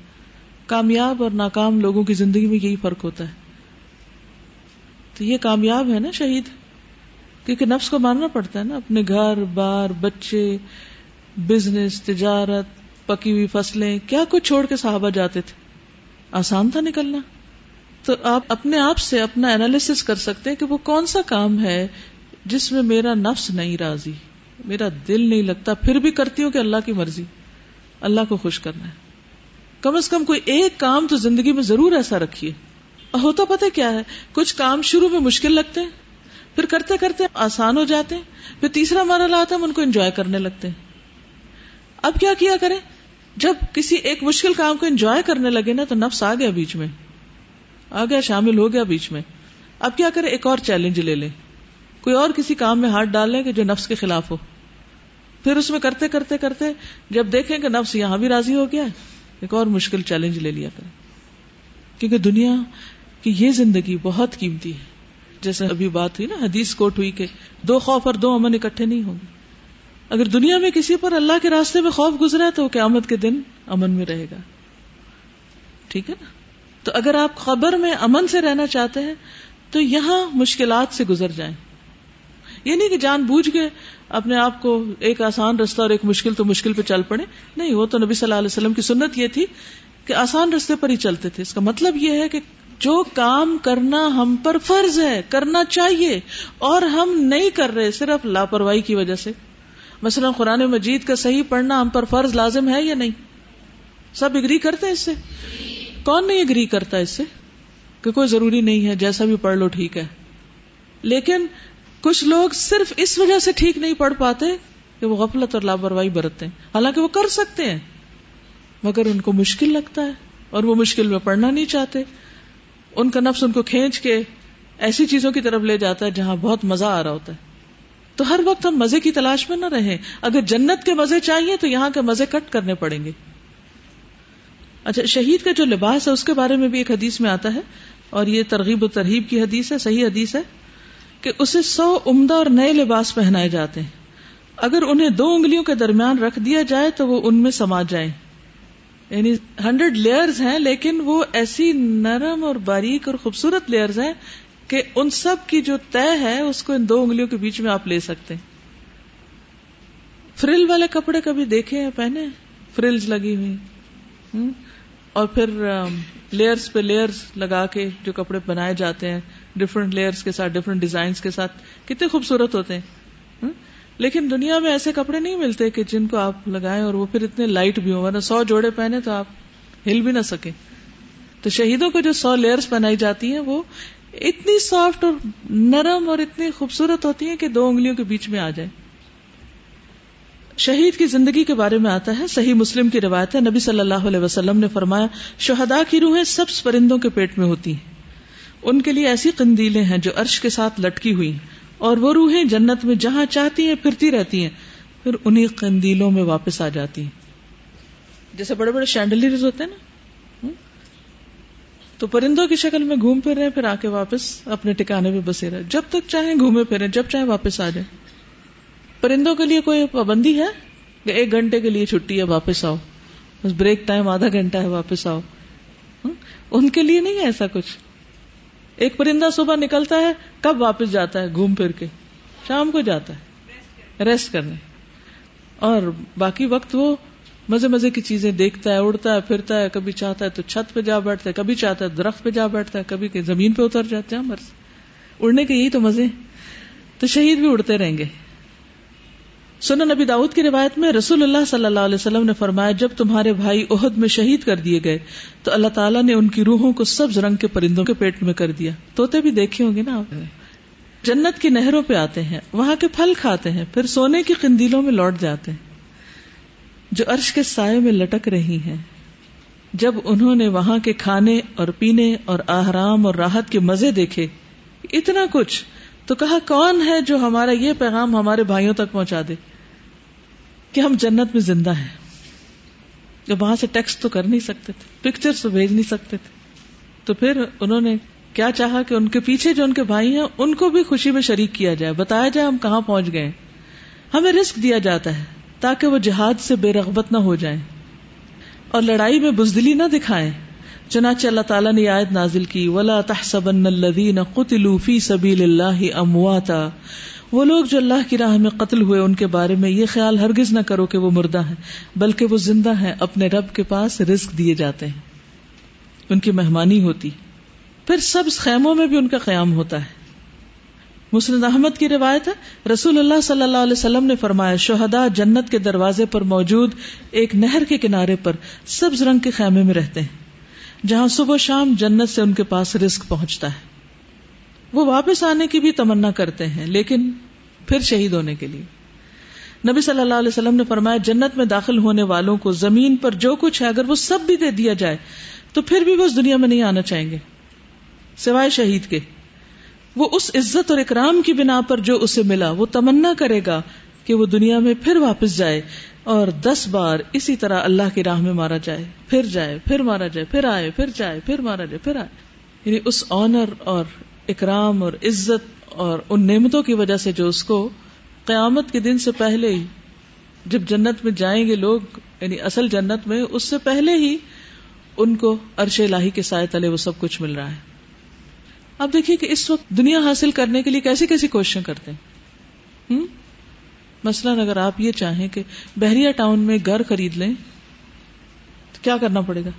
[SPEAKER 1] کامیاب اور ناکام لوگوں کی زندگی میں یہی فرق ہوتا ہے تو یہ کامیاب ہے نا شہید کیونکہ نفس کو مارنا پڑتا ہے نا اپنے گھر بار بچے بزنس تجارت پکی ہوئی فصلیں کیا کچھ چھوڑ کے صحابہ جاتے تھے آسان تھا نکلنا تو آپ اپنے آپ سے اپنا انالیس کر سکتے ہیں کہ وہ کون سا کام ہے جس میں میرا نفس نہیں راضی میرا دل نہیں لگتا پھر بھی کرتی ہوں کہ اللہ کی مرضی اللہ کو خوش کرنا ہے کم از کم کوئی ایک کام تو زندگی میں ضرور ایسا رکھیے اور ہوتا پتہ کیا ہے کچھ کام شروع میں مشکل لگتے ہیں پھر کرتے کرتے آسان ہو جاتے ہیں پھر تیسرا مرحلہ آتا ہے ان کو انجوائے کرنے لگتے ہیں اب کیا کیا کریں جب کسی ایک مشکل کام کو انجوائے کرنے لگے نا تو نفس آ گیا بیچ میں آ گیا شامل ہو گیا بیچ میں اب کیا کریں ایک اور چیلنج لے لیں کوئی اور کسی کام میں ہاتھ ڈال لیں کہ جو نفس کے خلاف ہو پھر اس میں کرتے کرتے کرتے جب دیکھیں کہ نفس یہاں بھی راضی ہو گیا ایک اور مشکل چیلنج لے لیا کریں کیونکہ دنیا کی یہ زندگی بہت قیمتی ہے جیسے ابھی بات ہوئی نا حدیث کوٹ ہوئی کہ دو خوف اور دو امن اکٹھے نہیں ہوں گے اگر دنیا میں کسی پر اللہ کے راستے میں خوف گزرا ہے تو وہ قیامت کے دن امن میں رہے گا ٹھیک ہے نا تو اگر آپ خبر میں امن سے رہنا چاہتے ہیں تو یہاں مشکلات سے گزر جائیں یہ نہیں کہ جان بوجھ کے اپنے آپ کو ایک آسان رستہ اور ایک مشکل تو مشکل پہ چل پڑے نہیں وہ تو نبی صلی اللہ علیہ وسلم کی سنت یہ تھی کہ آسان رستے پر ہی چلتے تھے اس کا مطلب یہ ہے کہ جو کام کرنا ہم پر فرض ہے کرنا چاہیے اور ہم نہیں کر رہے صرف لاپرواہی کی وجہ سے مثلا قرآن مجید کا صحیح پڑھنا ہم پر فرض لازم ہے یا نہیں سب اگری کرتے ہیں اس سے کون نہیں اگری کرتا اس سے کہ کوئی ضروری نہیں ہے جیسا بھی پڑھ لو ٹھیک ہے لیکن کچھ لوگ صرف اس وجہ سے ٹھیک نہیں پڑھ پاتے کہ وہ غفلت اور لاپرواہی برتتے ہیں حالانکہ وہ کر سکتے ہیں مگر ان کو مشکل لگتا ہے اور وہ مشکل میں پڑھنا نہیں چاہتے ان کا نفس ان کو کھینچ کے ایسی چیزوں کی طرف لے جاتا ہے جہاں بہت مزہ آ رہا ہوتا ہے تو ہر وقت ہم مزے کی تلاش میں نہ رہیں اگر جنت کے مزے چاہیے تو یہاں کے مزے کٹ کرنے پڑیں گے اچھا شہید کا جو لباس ہے اس کے بارے میں بھی ایک حدیث میں آتا ہے اور یہ ترغیب و ترہیب کی حدیث ہے صحیح حدیث ہے کہ اسے سو عمدہ اور نئے لباس پہنائے جاتے ہیں اگر انہیں دو انگلیوں کے درمیان رکھ دیا جائے تو وہ ان میں سما جائیں یعنی ہنڈریڈ لیئرز ہیں لیکن وہ ایسی نرم اور باریک اور خوبصورت لیئرز ہیں کہ ان سب کی جو طے ہے اس کو ان دو انگلیوں کے بیچ میں آپ لے سکتے ہیں فرل والے کپڑے کبھی دیکھے ہیں پہنے فرلز لگی ہوئی اور پھر لیئرس پہ لیئرس لگا کے جو کپڑے بنائے جاتے ہیں ڈفرنٹ لیئرس کے ساتھ ڈفرنٹ ڈیزائنس کے ساتھ کتنے خوبصورت ہوتے ہیں لیکن دنیا میں ایسے کپڑے نہیں ملتے کہ جن کو آپ لگائیں اور وہ پھر اتنے لائٹ بھی ہوں ورنہ سو جوڑے پہنے تو آپ ہل بھی نہ سکیں تو شہیدوں کو جو سو لیئرس بنائی جاتی ہیں وہ اتنی سافٹ اور نرم اور اتنی خوبصورت ہوتی ہیں کہ دو انگلیوں کے بیچ میں آ جائیں شہید کی زندگی کے بارے میں آتا ہے صحیح مسلم کی روایت ہے نبی صلی اللہ علیہ وسلم نے فرمایا شہدا کی روحیں سب پرندوں کے پیٹ میں ہوتی ہیں ان کے لیے ایسی قندیلیں ہیں جو عرش کے ساتھ لٹکی ہوئی اور وہ روحیں جنت میں جہاں چاہتی ہیں پھرتی رہتی ہیں پھر انہیں قندیلوں میں واپس آ جاتی ہیں جیسے بڑے بڑے شینڈلیز ہوتے ہیں نا تو پرندوں کی شکل میں گھوم پھر رہے ہیں پھر آ کے واپس اپنے ٹکانے میں بسے رہے جب تک چاہیں گھومے پھرے جب چاہیں واپس آ جائیں پرندوں کے لیے کوئی پابندی ہے کہ ایک گھنٹے کے لیے چھٹی ہے واپس آؤ بس بریک ٹائم آدھا گھنٹہ ہے واپس آؤ ان کے لیے نہیں ہے ایسا کچھ ایک پرندہ صبح نکلتا ہے کب واپس جاتا ہے گھوم پھر کے شام کو جاتا ہے ریسٹ کرنے اور باقی وقت وہ مزے مزے کی چیزیں دیکھتا ہے اڑتا ہے پھرتا ہے کبھی چاہتا ہے تو چھت پہ جا بیٹھتا ہے کبھی چاہتا ہے درخت پہ جا بیٹھتا ہے کبھی کہ زمین پہ اتر جاتے ہیں مرض اڑنے کے یہی تو مزے تو شہید بھی اڑتے رہیں گے سنن نبی داؤد کی روایت میں رسول اللہ صلی اللہ علیہ وسلم نے فرمایا جب تمہارے بھائی عہد میں شہید کر دیے گئے تو اللہ تعالیٰ نے ان کی روحوں کو سبز رنگ کے پرندوں کے پیٹ میں کر دیا توتے بھی دیکھے ہوں گے نا جنت کی نہروں پہ آتے ہیں وہاں کے پھل کھاتے ہیں پھر سونے کی قندیلوں میں لوٹ جاتے ہیں جو عرش کے سائے میں لٹک رہی ہیں جب انہوں نے وہاں کے کھانے اور پینے اور آرام اور راحت کے مزے دیکھے اتنا کچھ تو کہا کون ہے جو ہمارا یہ پیغام ہمارے بھائیوں تک پہنچا دے کہ ہم جنت میں زندہ ہیں جب وہاں سے ٹیکس تو کر نہیں سکتے تھے پکچر تو بھیج نہیں سکتے تھے تو پھر انہوں نے کیا چاہا کہ ان کے پیچھے جو ان کے بھائی ہیں ان کو بھی خوشی میں شریک کیا جائے بتایا جائے ہم کہاں پہنچ گئے ہمیں رسک دیا جاتا ہے تاکہ وہ جہاد سے بے رغبت نہ ہو جائیں اور لڑائی میں بزدلی نہ دکھائیں چنانچہ اللہ تعالیٰ نے آیت نازل کی ولا تحسبن الذین قتلوا فی سبیل اللہ امواتا وہ لوگ جو اللہ کی راہ میں قتل ہوئے ان کے بارے میں یہ خیال ہرگز نہ کرو کہ وہ مردہ ہیں بلکہ وہ زندہ ہیں اپنے رب کے پاس رزق دیے جاتے ہیں ان کی مہمانی ہوتی پھر سب خیموں میں بھی ان کا قیام ہوتا ہے مسند احمد کی روایت ہے رسول اللہ صلی اللہ علیہ وسلم نے فرمایا شہدا جنت کے دروازے پر موجود ایک نہر کے کنارے پر سبز رنگ کے خیمے میں رہتے ہیں جہاں صبح شام جنت سے ان کے پاس رزق پہنچتا ہے وہ واپس آنے کی بھی تمنا کرتے ہیں لیکن پھر شہید ہونے کے لیے نبی صلی اللہ علیہ وسلم نے فرمایا جنت میں داخل ہونے والوں کو زمین پر جو کچھ ہے اگر وہ سب بھی دے دیا جائے تو پھر بھی وہ اس دنیا میں نہیں آنا چاہیں گے سوائے شہید کے وہ اس عزت اور اکرام کی بنا پر جو اسے ملا وہ تمنا کرے گا کہ وہ دنیا میں پھر واپس جائے اور دس بار اسی طرح اللہ کی راہ میں مارا جائے پھر جائے پھر مارا جائے پھر آئے پھر جائے پھر مارا جائے پھر آئے یعنی اس آنر اور اکرام اور عزت اور ان نعمتوں کی وجہ سے جو اس کو قیامت کے دن سے پہلے ہی جب جنت میں جائیں گے لوگ یعنی اصل جنت میں اس سے پہلے ہی ان کو عرش الہی کے سائے تلے وہ سب کچھ مل رہا ہے اب دیکھیے کہ اس وقت دنیا حاصل کرنے کے لیے کیسی کیسی کوششیں کرتے ہیں مثلاً اگر آپ یہ چاہیں کہ بحریہ ٹاؤن میں گھر خرید لیں تو کیا کرنا پڑے گا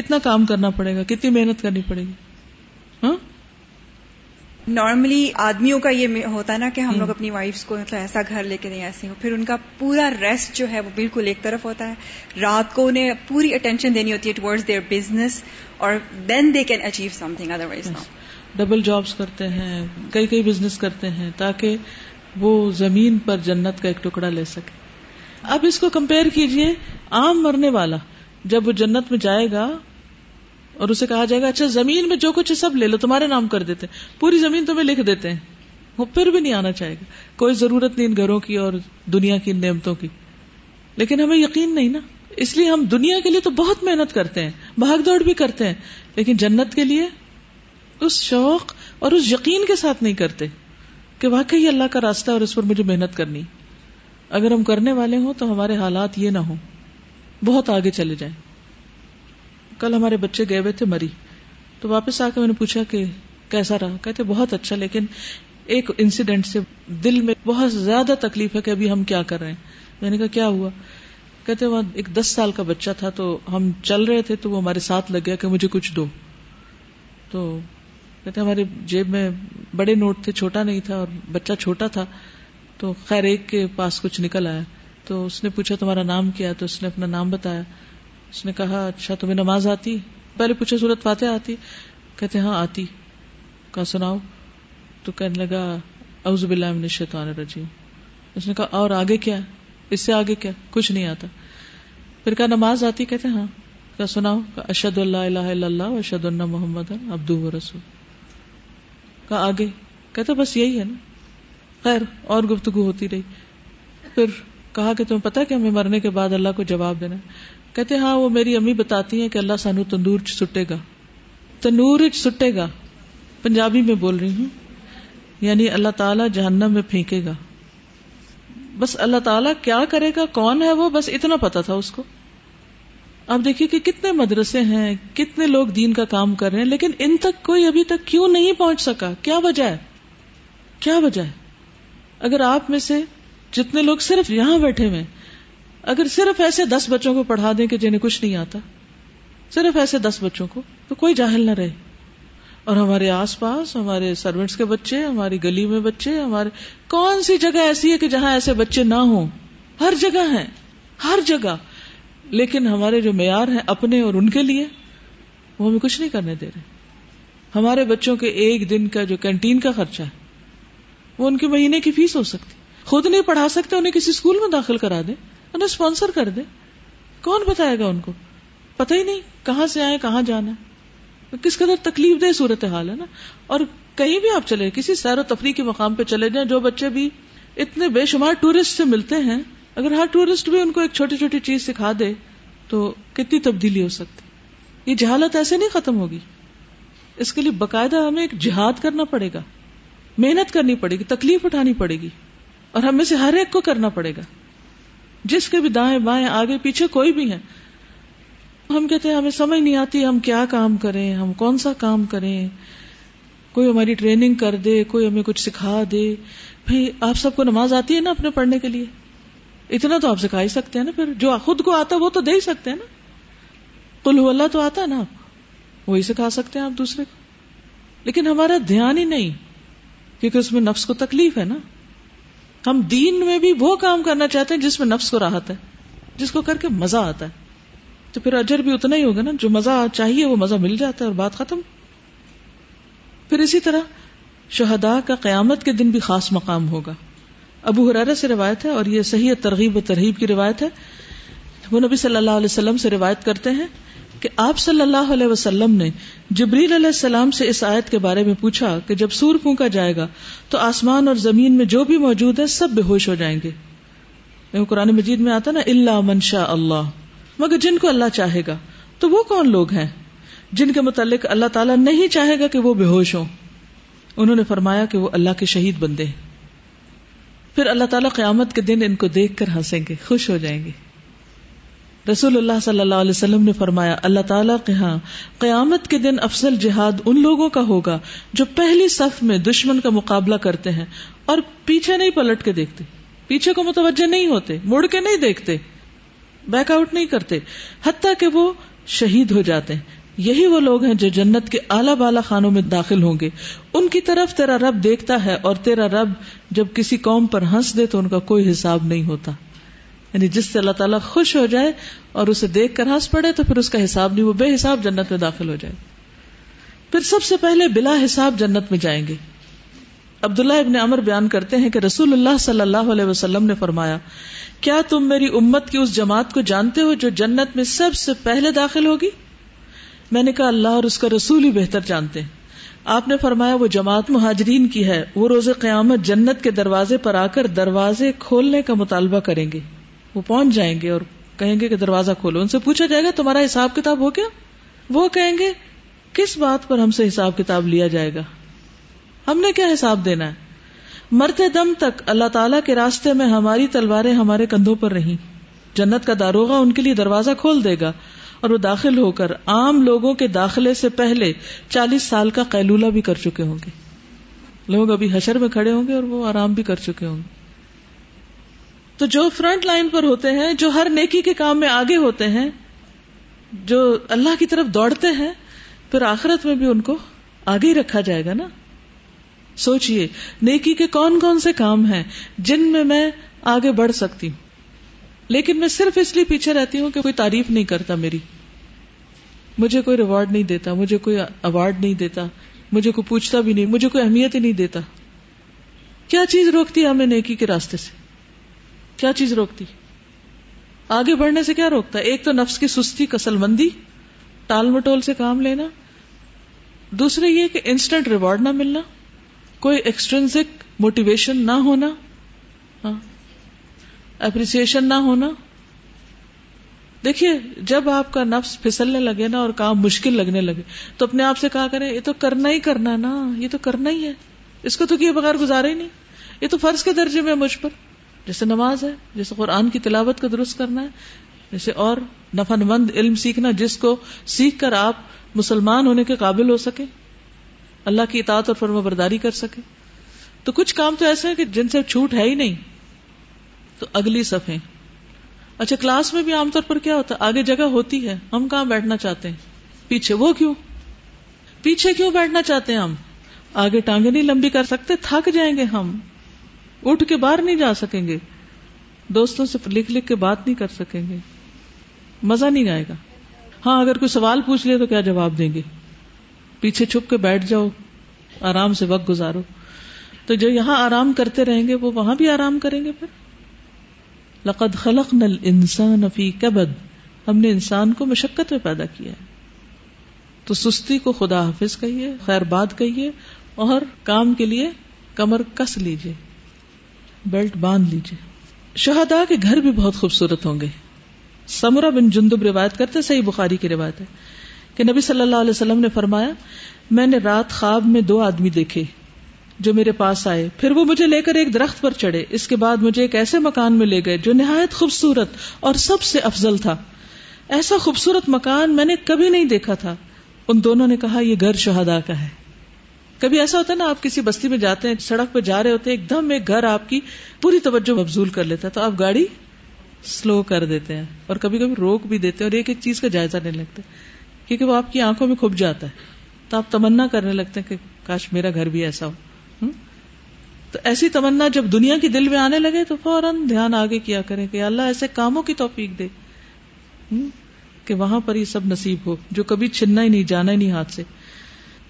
[SPEAKER 1] کتنا کام کرنا پڑے گا کتنی محنت کرنی پڑے گی
[SPEAKER 2] نارملی آدمیوں کا یہ ہوتا نا کہ ہم لوگ اپنی وائف کو مطلب ایسا گھر لے کے نہیں ایسے ہوں پھر ان کا پورا ریسٹ جو ہے وہ بالکل ایک طرف ہوتا ہے رات کو انہیں پوری اٹینشن دینی ہوتی ہے ٹوڈز دیئر بزنس اور then they can achieve something otherwise
[SPEAKER 1] double jobs کرتے ہیں کئی کئی بزنس کرتے ہیں تاکہ وہ زمین پر جنت کا ایک ٹکڑا لے سکے اب اس کو کمپیئر کیجیے عام مرنے والا جب وہ جنت میں جائے گا اور اسے کہا جائے گا اچھا زمین میں جو کچھ سب لے لو تمہارے نام کر دیتے ہیں پوری زمین تمہیں لکھ دیتے ہیں وہ پھر بھی نہیں آنا چاہے گا کوئی ضرورت نہیں ان گھروں کی اور دنیا کی ان نعمتوں کی لیکن ہمیں یقین نہیں نا اس لیے ہم دنیا کے لیے تو بہت محنت کرتے ہیں بھاگ دوڑ بھی کرتے ہیں لیکن جنت کے لیے اس شوق اور اس یقین کے ساتھ نہیں کرتے کہ واقعی اللہ کا راستہ اور اس پر مجھے محنت کرنی اگر ہم کرنے والے ہوں تو ہمارے حالات یہ نہ ہوں بہت آگے چلے جائیں کل ہمارے بچے گئے ہوئے تھے مری تو واپس آ کے میں نے پوچھا کہ کیسا رہا کہتے بہت اچھا لیکن ایک انسیڈنٹ سے دل میں بہت زیادہ تکلیف ہے کہ ابھی ہم کیا کر رہے ہیں میں نے کہا کیا ہوا کہتے وہاں ایک دس سال کا بچہ تھا تو ہم چل رہے تھے تو وہ ہمارے ساتھ لگ گیا کہ مجھے کچھ دو تو کہتے ہمارے جیب میں بڑے نوٹ تھے چھوٹا نہیں تھا اور بچہ چھوٹا تھا تو خیر ایک کے پاس کچھ نکل آیا تو اس نے پوچھا تمہارا نام کیا تو اس نے اپنا نام بتایا اس نے کہا اچھا تمہیں نماز آتی پہلے پوچھا صورت فاتح آتی کہتے ہاں آتی کہا سناؤ تو کہنے لگا اعوذ باللہ من الشیطان الرجیم اس نے کہا اور آگے کیا اس سے آگے کیا کچھ نہیں آتا پھر کہا نماز آتی کہتے ہاں کہا سناؤ کہا اشد اللہ الہ الا اللہ اشد اللہ محمد عبدو و رسول کہا آگے کہتا بس یہی ہے نا خیر اور گفتگو ہوتی رہی پھر کہا کہ تمہیں پتا کہ ہمیں مرنے کے بعد اللہ کو جواب دینا کہتے ہاں وہ میری امی بتاتی ہیں کہ اللہ سانو تندور سٹے گا تندور سٹے گا پنجابی میں بول رہی ہوں یعنی اللہ تعالیٰ جہنم میں پھینکے گا بس اللہ تعالی کیا کرے گا کون ہے وہ بس اتنا پتا تھا اس کو اب دیکھیے کہ کتنے مدرسے ہیں کتنے لوگ دین کا کام کر رہے ہیں لیکن ان تک کوئی ابھی تک کیوں نہیں پہنچ سکا کیا وجہ ہے کیا وجہ ہے اگر آپ میں سے جتنے لوگ صرف یہاں بیٹھے ہوئے اگر صرف ایسے دس بچوں کو پڑھا دیں کہ جنہیں کچھ نہیں آتا صرف ایسے دس بچوں کو تو کوئی جاہل نہ رہے اور ہمارے آس پاس ہمارے سروینٹس کے بچے ہماری گلی میں بچے ہمارے کون سی جگہ ایسی ہے کہ جہاں ایسے بچے نہ ہوں ہر جگہ ہیں ہر جگہ لیکن ہمارے جو معیار ہیں اپنے اور ان کے لیے وہ ہمیں کچھ نہیں کرنے دے رہے ہمارے بچوں کے ایک دن کا جو کینٹین کا خرچہ ہے وہ ان کے مہینے کی فیس ہو سکتی خود نہیں پڑھا سکتے انہیں کسی اسکول میں داخل کرا دیں انہیں اسپانسر کر دے کون بتائے گا ان کو پتہ ہی نہیں کہاں سے آئے کہاں جانا ہے کس قدر تکلیف دہ صورت حال ہے نا اور کہیں بھی آپ چلے کسی سیر و تفریح کے مقام پہ چلے جائیں جو بچے بھی اتنے بے شمار ٹورسٹ سے ملتے ہیں اگر ہر ٹورسٹ بھی ان کو ایک چھوٹی چھوٹی چیز سکھا دے تو کتنی تبدیلی ہو سکتی یہ جہالت ایسے نہیں ختم ہوگی اس کے لیے باقاعدہ ہمیں ایک جہاد کرنا پڑے گا محنت کرنی پڑے گی تکلیف اٹھانی پڑے گی اور ہمیں سے ہر ایک کو کرنا پڑے گا جس کے بھی دائیں بائیں آگے پیچھے کوئی بھی ہے ہم کہتے ہیں ہمیں سمجھ نہیں آتی ہم کیا کام کریں ہم کون سا کام کریں کوئی ہماری ٹریننگ کر دے کوئی ہمیں کچھ سکھا دے بھائی آپ سب کو نماز آتی ہے نا اپنے پڑھنے کے لیے اتنا تو آپ سکھا ہی سکتے ہیں نا پھر جو خود کو آتا وہ تو دے ہی سکتے ہیں نا کل اللہ تو آتا ہے نا آپ وہی سکھا سکتے ہیں آپ دوسرے کو لیکن ہمارا دھیان ہی نہیں کیونکہ اس میں نفس کو تکلیف ہے نا ہم دین میں بھی وہ کام کرنا چاہتے ہیں جس میں نفس کو راحت ہے جس کو کر کے مزہ آتا ہے تو پھر اجر بھی اتنا ہی ہوگا نا جو مزہ چاہیے وہ مزہ مل جاتا ہے اور بات ختم پھر اسی طرح شہدا کا قیامت کے دن بھی خاص مقام ہوگا ابو حرارہ سے روایت ہے اور یہ صحیح ترغیب و ترغیب کی روایت ہے وہ نبی صلی اللہ علیہ وسلم سے روایت کرتے ہیں کہ آپ صلی اللہ علیہ وسلم نے جبریل علیہ السلام سے اس آیت کے بارے میں پوچھا کہ جب سور پھونکا جائے گا تو آسمان اور زمین میں جو بھی موجود ہے سب بے ہوش ہو جائیں گے یعنی قرآن مجید میں آتا نا اللہ منشا اللہ مگر جن کو اللہ چاہے گا تو وہ کون لوگ ہیں جن کے متعلق اللہ تعالیٰ نہیں چاہے گا کہ وہ بے ہوش ہوں انہوں نے فرمایا کہ وہ اللہ کے شہید بندے پھر اللہ تعالیٰ قیامت کے دن ان کو دیکھ کر ہنسیں گے خوش ہو جائیں گے رسول اللہ صلی اللہ علیہ وسلم نے فرمایا اللہ تعالیٰ ہاں قیامت کے دن افضل جہاد ان لوگوں کا ہوگا جو پہلی صف میں دشمن کا مقابلہ کرتے ہیں اور پیچھے نہیں پلٹ کے دیکھتے پیچھے کو متوجہ نہیں ہوتے مڑ کے نہیں دیکھتے بیک آؤٹ نہیں کرتے حتیٰ کہ وہ شہید ہو جاتے ہیں یہی وہ لوگ ہیں جو جنت کے اعلی بالا خانوں میں داخل ہوں گے ان کی طرف تیرا رب دیکھتا ہے اور تیرا رب جب کسی قوم پر ہنس دے تو ان کا کوئی حساب نہیں ہوتا یعنی جس سے اللہ تعالیٰ خوش ہو جائے اور اسے دیکھ کر ہنس پڑے تو پھر اس کا حساب نہیں وہ بے حساب جنت میں داخل ہو جائے پھر سب سے پہلے بلا حساب جنت میں جائیں گے عبداللہ ابن امر بیان کرتے ہیں کہ رسول اللہ صلی اللہ علیہ وسلم نے فرمایا کیا تم میری امت کی اس جماعت کو جانتے ہو جو جنت میں سب سے پہلے داخل ہوگی میں نے کہا اللہ اور اس کا رسول ہی بہتر جانتے ہیں آپ نے فرمایا وہ جماعت مہاجرین کی ہے وہ روز قیامت جنت کے دروازے پر آ کر دروازے کھولنے کا مطالبہ کریں گے وہ پہنچ جائیں گے اور کہیں گے کہ دروازہ کھولو ان سے پوچھا جائے گا تمہارا حساب کتاب ہو کیا وہ کہیں گے کس بات پر ہم سے حساب کتاب لیا جائے گا ہم نے کیا حساب دینا ہے مرتے دم تک اللہ تعالیٰ کے راستے میں ہماری تلواریں ہمارے کندھوں پر رہی جنت کا داروغہ ان کے لیے دروازہ کھول دے گا اور وہ داخل ہو کر عام لوگوں کے داخلے سے پہلے چالیس سال کا قیلولہ بھی کر چکے ہوں گے لوگ ابھی حشر میں کھڑے ہوں گے اور وہ آرام بھی کر چکے ہوں گے تو جو فرنٹ لائن پر ہوتے ہیں جو ہر نیکی کے کام میں آگے ہوتے ہیں جو اللہ کی طرف دوڑتے ہیں پھر آخرت میں بھی ان کو آگے ہی رکھا جائے گا نا سوچئے نیکی کے کون کون سے کام ہیں جن میں میں آگے بڑھ سکتی ہوں لیکن میں صرف اس لیے پیچھے رہتی ہوں کہ کوئی تعریف نہیں کرتا میری مجھے کوئی ریوارڈ نہیں دیتا مجھے کوئی اوارڈ نہیں دیتا مجھے کوئی پوچھتا بھی نہیں مجھے کوئی اہمیت ہی نہیں دیتا کیا چیز روکتی ہے ہمیں نیکی کے راستے سے کیا چیز روکتی آگے بڑھنے سے کیا روکتا ہے ایک تو نفس کی سستی کسل مندی ٹال مٹول سے کام لینا دوسرے یہ کہ انسٹنٹ ریوارڈ نہ ملنا کوئی ایکسٹرنزک موٹیویشن نہ ہونا اپریسیشن ہاں، نہ ہونا دیکھیے جب آپ کا نفس پھسلنے لگے نا اور کام مشکل لگنے لگے تو اپنے آپ سے کہا کریں یہ تو کرنا ہی کرنا نا یہ تو کرنا ہی ہے اس کو تو کیے بغیر گزارا ہی نہیں یہ تو فرض کے درجے میں مجھ پر جیسے نماز ہے جیسے قرآن کی تلاوت کا درست کرنا ہے جیسے اور نفع مند علم سیکھنا جس کو سیکھ کر آپ مسلمان ہونے کے قابل ہو سکے اللہ کی اطاعت اور فرما برداری کر سکے تو کچھ کام تو ایسے ہیں کہ جن سے چھوٹ ہے ہی نہیں تو اگلی صفحے اچھا کلاس میں بھی عام طور پر کیا ہوتا ہے آگے جگہ ہوتی ہے ہم کہاں بیٹھنا چاہتے ہیں پیچھے وہ کیوں پیچھے کیوں بیٹھنا چاہتے ہیں ہم آگے ٹانگیں نہیں لمبی کر سکتے تھک جائیں گے ہم اٹھ کے باہر نہیں جا سکیں گے دوستوں سے لکھ لکھ کے بات نہیں کر سکیں گے مزہ نہیں آئے گا ہاں اگر کوئی سوال پوچھ لے تو کیا جواب دیں گے پیچھے چھپ کے بیٹھ جاؤ آرام سے وقت گزارو تو جو یہاں آرام کرتے رہیں گے وہ وہاں بھی آرام کریں گے پھر لقد خلق نل انسان کبد ہم نے انسان کو مشقت میں پیدا کیا ہے تو سستی کو خدا حافظ کہیے خیر باد کہیے اور کام کے لیے کمر کس لیجیے بیلٹ باندھ لیجیے شہدا کے گھر بھی بہت خوبصورت ہوں گے سمرا بن جندب روایت کرتے صحیح بخاری کی روایت ہے کہ نبی صلی اللہ علیہ وسلم نے فرمایا میں نے رات خواب میں دو آدمی دیکھے جو میرے پاس آئے پھر وہ مجھے لے کر ایک درخت پر چڑھے اس کے بعد مجھے ایک ایسے مکان میں لے گئے جو نہایت خوبصورت اور سب سے افضل تھا ایسا خوبصورت مکان میں نے کبھی نہیں دیکھا تھا ان دونوں نے کہا یہ گھر شہدا کا ہے کبھی ایسا ہوتا ہے نا آپ کسی بستی میں جاتے ہیں سڑک پہ جا رہے ہوتے ہیں ایک دم ایک گھر آپ کی پوری توجہ مبزول کر لیتا ہے تو آپ گاڑی سلو کر دیتے ہیں اور کبھی کبھی روک بھی دیتے ہیں اور ایک ایک چیز کا جائزہ نہیں لگتا کیونکہ وہ آپ کی آنکھوں میں کھب جاتا ہے تو آپ تمنا کرنے لگتے ہیں کہ کاش میرا گھر بھی ایسا ہو تو ایسی تمنا جب دنیا کے دل میں آنے لگے تو فوراً دھیان آگے کیا کریں کہ اللہ ایسے کاموں کی توفیق دے کہ وہاں پر یہ سب نصیب ہو جو کبھی چھننا ہی نہیں جانا ہی نہیں ہاتھ سے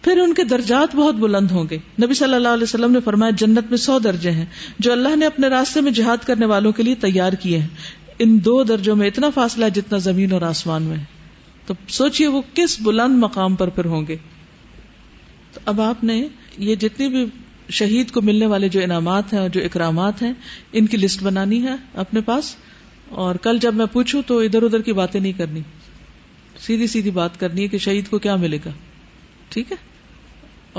[SPEAKER 1] پھر ان کے درجات بہت بلند ہوں گے نبی صلی اللہ علیہ وسلم نے فرمایا جنت میں سو درجے ہیں جو اللہ نے اپنے راستے میں جہاد کرنے والوں کے لیے تیار کیے ہیں ان دو درجوں میں اتنا فاصلہ ہے جتنا زمین اور آسمان میں ہے تو سوچئے وہ کس بلند مقام پر پھر ہوں گے تو اب آپ نے یہ جتنی بھی شہید کو ملنے والے جو انعامات ہیں اور جو اکرامات ہیں ان کی لسٹ بنانی ہے اپنے پاس اور کل جب میں پوچھوں تو ادھر ادھر کی باتیں نہیں کرنی سیدھی سیدھی بات کرنی ہے کہ شہید کو کیا ملے گا ٹھیک ہے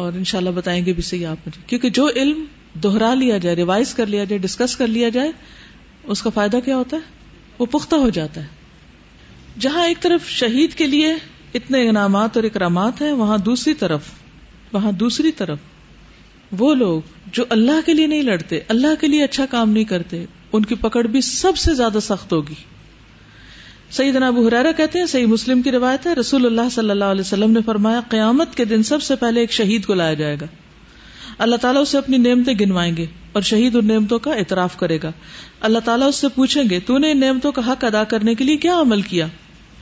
[SPEAKER 1] اور ان شاء اللہ بتائیں گے بھی صحیح آپ مجھے کیونکہ جو علم دہرا لیا جائے ریوائز کر لیا جائے ڈسکس کر لیا جائے اس کا فائدہ کیا ہوتا ہے وہ پختہ ہو جاتا ہے جہاں ایک طرف شہید کے لیے اتنے انعامات اور اکرامات ہیں وہاں دوسری طرف وہاں دوسری طرف وہ لوگ جو اللہ کے لیے نہیں لڑتے اللہ کے لیے اچھا کام نہیں کرتے ان کی پکڑ بھی سب سے زیادہ سخت ہوگی کہتے ہیں مسلم کی روایت ہے رسول اللہ صلی اللہ علیہ وسلم نے فرمایا قیامت کے دن سب سے پہلے ایک شہید کو لایا جائے گا اللہ تعالیٰ اسے اپنی نعمتیں گنوائیں گے اور شہید ان نعمتوں کا اعتراف کرے گا اللہ تعالیٰ اس سے پوچھیں گے تو نے نعمتوں کا حق ادا کرنے کے لیے کیا عمل کیا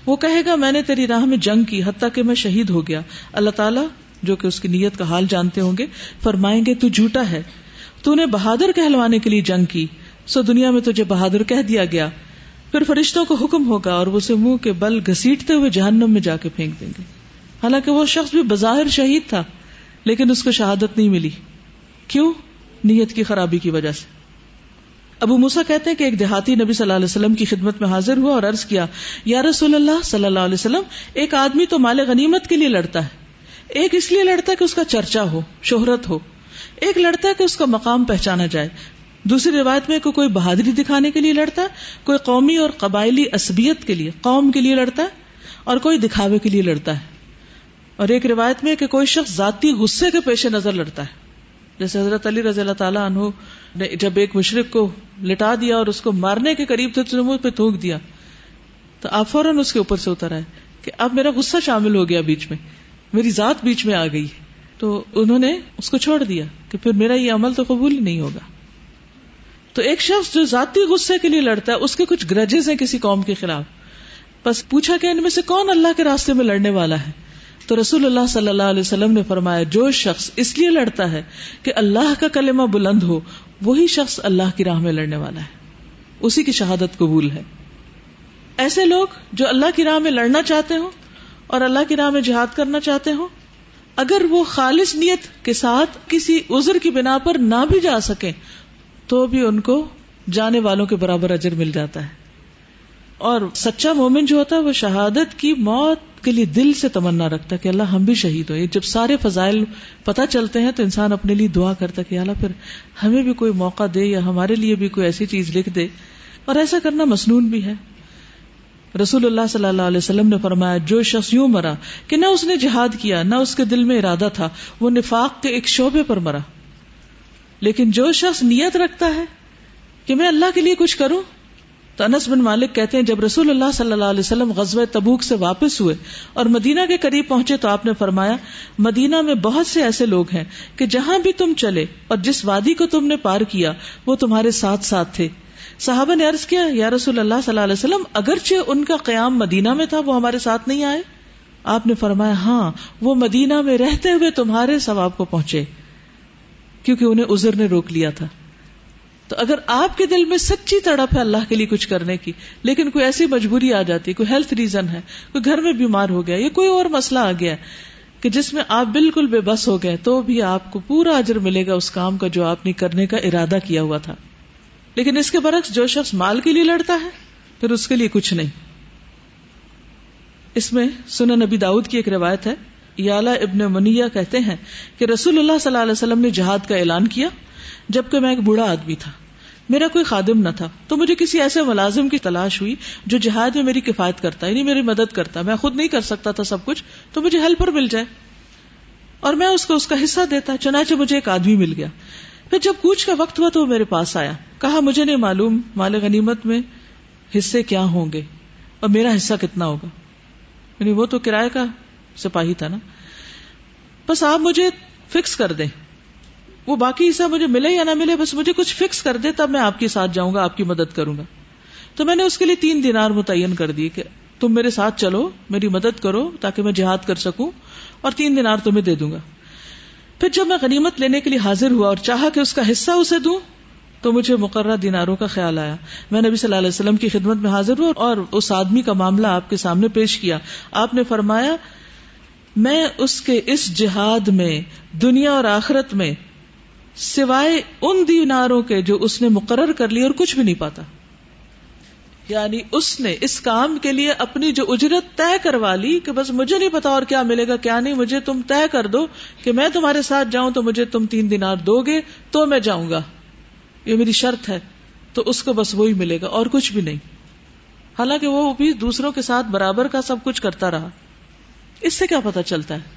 [SPEAKER 1] وہ کہے گا میں نے تیری راہ میں جنگ کی حتیٰ کہ میں شہید ہو گیا اللہ تعالیٰ جو کہ اس کی نیت کا حال جانتے ہوں گے فرمائیں گے تو جھوٹا ہے تو نے بہادر کہلوانے کے لیے جنگ کی سو دنیا میں تجھے بہادر کہہ دیا گیا پھر فرشتوں کو حکم ہوگا اور وہ اسے منہ کے بل گھسیٹتے ہوئے جہنم میں جا کے پھینک دیں گے حالانکہ وہ شخص بھی بظاہر شہید تھا لیکن اس کو شہادت نہیں ملی کیوں نیت کی خرابی کی وجہ سے ابو موسا کہتے ہیں کہ ایک دیہاتی نبی صلی اللہ علیہ وسلم کی خدمت میں حاضر ہوا اور عرض کیا یا رسول اللہ صلی اللہ علیہ وسلم ایک آدمی تو مال غنیمت کے لیے لڑتا ہے ایک اس لیے لڑتا ہے کہ اس کا چرچا ہو شہرت ہو ایک لڑتا ہے کہ اس کا مقام پہچانا جائے دوسری روایت میں کوئی کوئی بہادری دکھانے کے لیے لڑتا ہے کوئی قومی اور قبائلی عصبیت کے لیے قوم کے لیے لڑتا ہے اور کوئی دکھاوے کے لیے لڑتا ہے اور ایک روایت میں کہ کوئی شخص ذاتی غصے کے پیش نظر لڑتا ہے جیسے حضرت علی رضی اللہ تعالیٰ عنہ نے جب ایک مشرق کو لٹا دیا اور اس کو مارنے کے قریب تھے تو پہ تھوک دیا تو آپ فوراً اس کے اوپر سے اتر آئے کہ اب میرا غصہ شامل ہو گیا بیچ میں میری ذات بیچ میں آ گئی تو انہوں نے اس کو چھوڑ دیا کہ پھر میرا یہ عمل تو قبول نہیں ہوگا تو ایک شخص جو ذاتی غصے کے لیے لڑتا ہے اس کے کچھ گرجز ہیں کسی قوم کے خلاف بس پوچھا کہ ان میں سے کون اللہ کے راستے میں لڑنے والا ہے تو رسول اللہ صلی اللہ علیہ وسلم نے فرمایا جو شخص اس لیے لڑتا ہے کہ اللہ کا کلمہ بلند ہو وہی شخص اللہ کی راہ میں لڑنے والا ہے اسی کی شہادت قبول ہے ایسے لوگ جو اللہ کی راہ میں لڑنا چاہتے ہوں اور اللہ کی راہ میں جہاد کرنا چاہتے ہوں اگر وہ خالص نیت کے ساتھ کسی عذر کی بنا پر نہ بھی جا سکیں تو بھی ان کو جانے والوں کے برابر اجر مل جاتا ہے اور سچا مومن جو ہوتا ہے وہ شہادت کی موت کے لیے دل سے تمنا رکھتا ہے کہ اللہ ہم بھی شہید ہوئے جب سارے فضائل پتہ چلتے ہیں تو انسان اپنے لیے دعا کرتا کہ اللہ پھر ہمیں بھی کوئی موقع دے یا ہمارے لیے بھی کوئی ایسی چیز لکھ دے اور ایسا کرنا مصنون بھی ہے رسول اللہ صلی اللہ علیہ وسلم نے فرمایا جو شخص یوں مرا کہ نہ اس نے جہاد کیا نہ اس کے دل میں ارادہ تھا وہ نفاق کے ایک شعبے پر مرا لیکن جو شخص نیت رکھتا ہے کہ میں اللہ کے لیے کچھ کروں تو انس بن مالک کہتے ہیں جب رسول اللہ صلی اللہ علیہ وسلم غزب تبوک سے واپس ہوئے اور مدینہ کے قریب پہنچے تو آپ نے فرمایا مدینہ میں بہت سے ایسے لوگ ہیں کہ جہاں بھی تم چلے اور جس وادی کو تم نے پار کیا وہ تمہارے ساتھ ساتھ تھے صحابہ نے عرض کیا یا رسول اللہ صلی اللہ علیہ وسلم اگرچہ ان کا قیام مدینہ میں تھا وہ ہمارے ساتھ نہیں آئے آپ نے فرمایا ہاں وہ مدینہ میں رہتے ہوئے تمہارے ثواب کو پہنچے کیونکہ انہیں ازر نے روک لیا تھا تو اگر آپ کے دل میں سچی تڑپ ہے اللہ کے لیے کچھ کرنے کی لیکن کوئی ایسی مجبوری آ جاتی ہے کوئی ہیلتھ ریزن ہے کوئی گھر میں بیمار ہو گیا یا کوئی اور مسئلہ آ گیا کہ جس میں آپ بالکل بے بس ہو گئے تو بھی آپ کو پورا اجر ملے گا اس کام کا جو آپ نے کرنے کا ارادہ کیا ہوا تھا لیکن اس کے برعکس جو شخص مال کے لیے لڑتا ہے پھر اس کے لیے کچھ نہیں اس میں سنن نبی داؤد کی ایک روایت ہے ابن منیہ کہتے ہیں کہ رسول اللہ صلی اللہ علیہ وسلم نے جہاد کا اعلان کیا جبکہ میں ایک بوڑھا آدمی تھا میرا کوئی خادم نہ تھا تو مجھے کسی ایسے ملازم کی تلاش ہوئی جو جہاد میں میری کفایت کرتا یعنی میری مدد کرتا میں خود نہیں کر سکتا تھا سب کچھ تو مجھے ہیلپ پر مل جائے اور میں اس کو اس کا حصہ دیتا چنانچہ مجھے ایک آدمی مل گیا پھر جب کوچ کا وقت ہوا تو وہ میرے پاس آیا کہا مجھے نہیں معلوم مال غنیمت میں حصے کیا ہوں گے اور میرا حصہ کتنا ہوگا یعنی وہ تو کرایہ کا سپاہی تھا نا بس آپ مجھے فکس کر دیں وہ باقی حصہ مجھے ملے یا نہ ملے بس مجھے کچھ فکس کر دے تب میں آپ کے ساتھ جاؤں گا آپ کی مدد کروں گا تو میں نے اس کے لیے تین دنار متعین کر دی کہ تم میرے ساتھ چلو میری مدد کرو تاکہ میں جہاد کر سکوں اور تین دنار تمہیں دے دوں گا پھر جب میں غنیمت لینے کے لیے حاضر ہوا اور چاہا کہ اس کا حصہ اسے دوں تو مجھے مقررہ دیناروں کا خیال آیا میں نبی صلی اللہ علیہ وسلم کی خدمت میں حاضر ہوا اور اس آدمی کا معاملہ آپ کے سامنے پیش کیا آپ نے فرمایا میں اس کے اس جہاد میں دنیا اور آخرت میں سوائے ان دیناروں کے جو اس نے مقرر کر لی اور کچھ بھی نہیں پاتا یعنی اس نے اس کام کے لیے اپنی جو اجرت طے کروا لی کہ بس مجھے نہیں پتا اور کیا ملے گا کیا نہیں مجھے تم طے کر دو کہ میں تمہارے ساتھ جاؤں تو مجھے تم تین دینار دو گے تو میں جاؤں گا یہ میری شرط ہے تو اس کو بس وہی ملے گا اور کچھ بھی نہیں حالانکہ وہ بھی دوسروں کے ساتھ برابر کا سب کچھ کرتا رہا اس سے کیا پتا چلتا ہے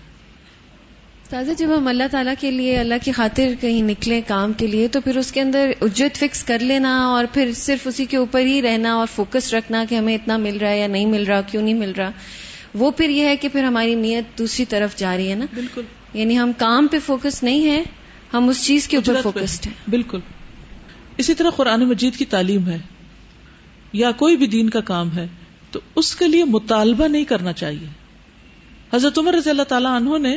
[SPEAKER 1] تازہ جب ہم اللہ تعالیٰ کے لیے اللہ کی خاطر کہیں نکلے کام کے لیے تو پھر اس کے اندر اجت فکس کر لینا اور پھر صرف اسی کے اوپر ہی رہنا اور فوکس رکھنا کہ ہمیں اتنا مل رہا ہے یا نہیں مل رہا کیوں نہیں مل رہا وہ پھر یہ ہے کہ پھر ہماری نیت دوسری طرف جا رہی ہے نا بالکل یعنی ہم کام پہ فوکس نہیں ہے ہم اس چیز کے اوپر فوکسڈ ہیں بالکل اسی طرح قرآن مجید کی تعلیم ہے یا کوئی بھی دین کا کام ہے تو اس کے لیے مطالبہ نہیں کرنا چاہیے حضرت عمر رضی اللہ تعالیٰ عنہ نے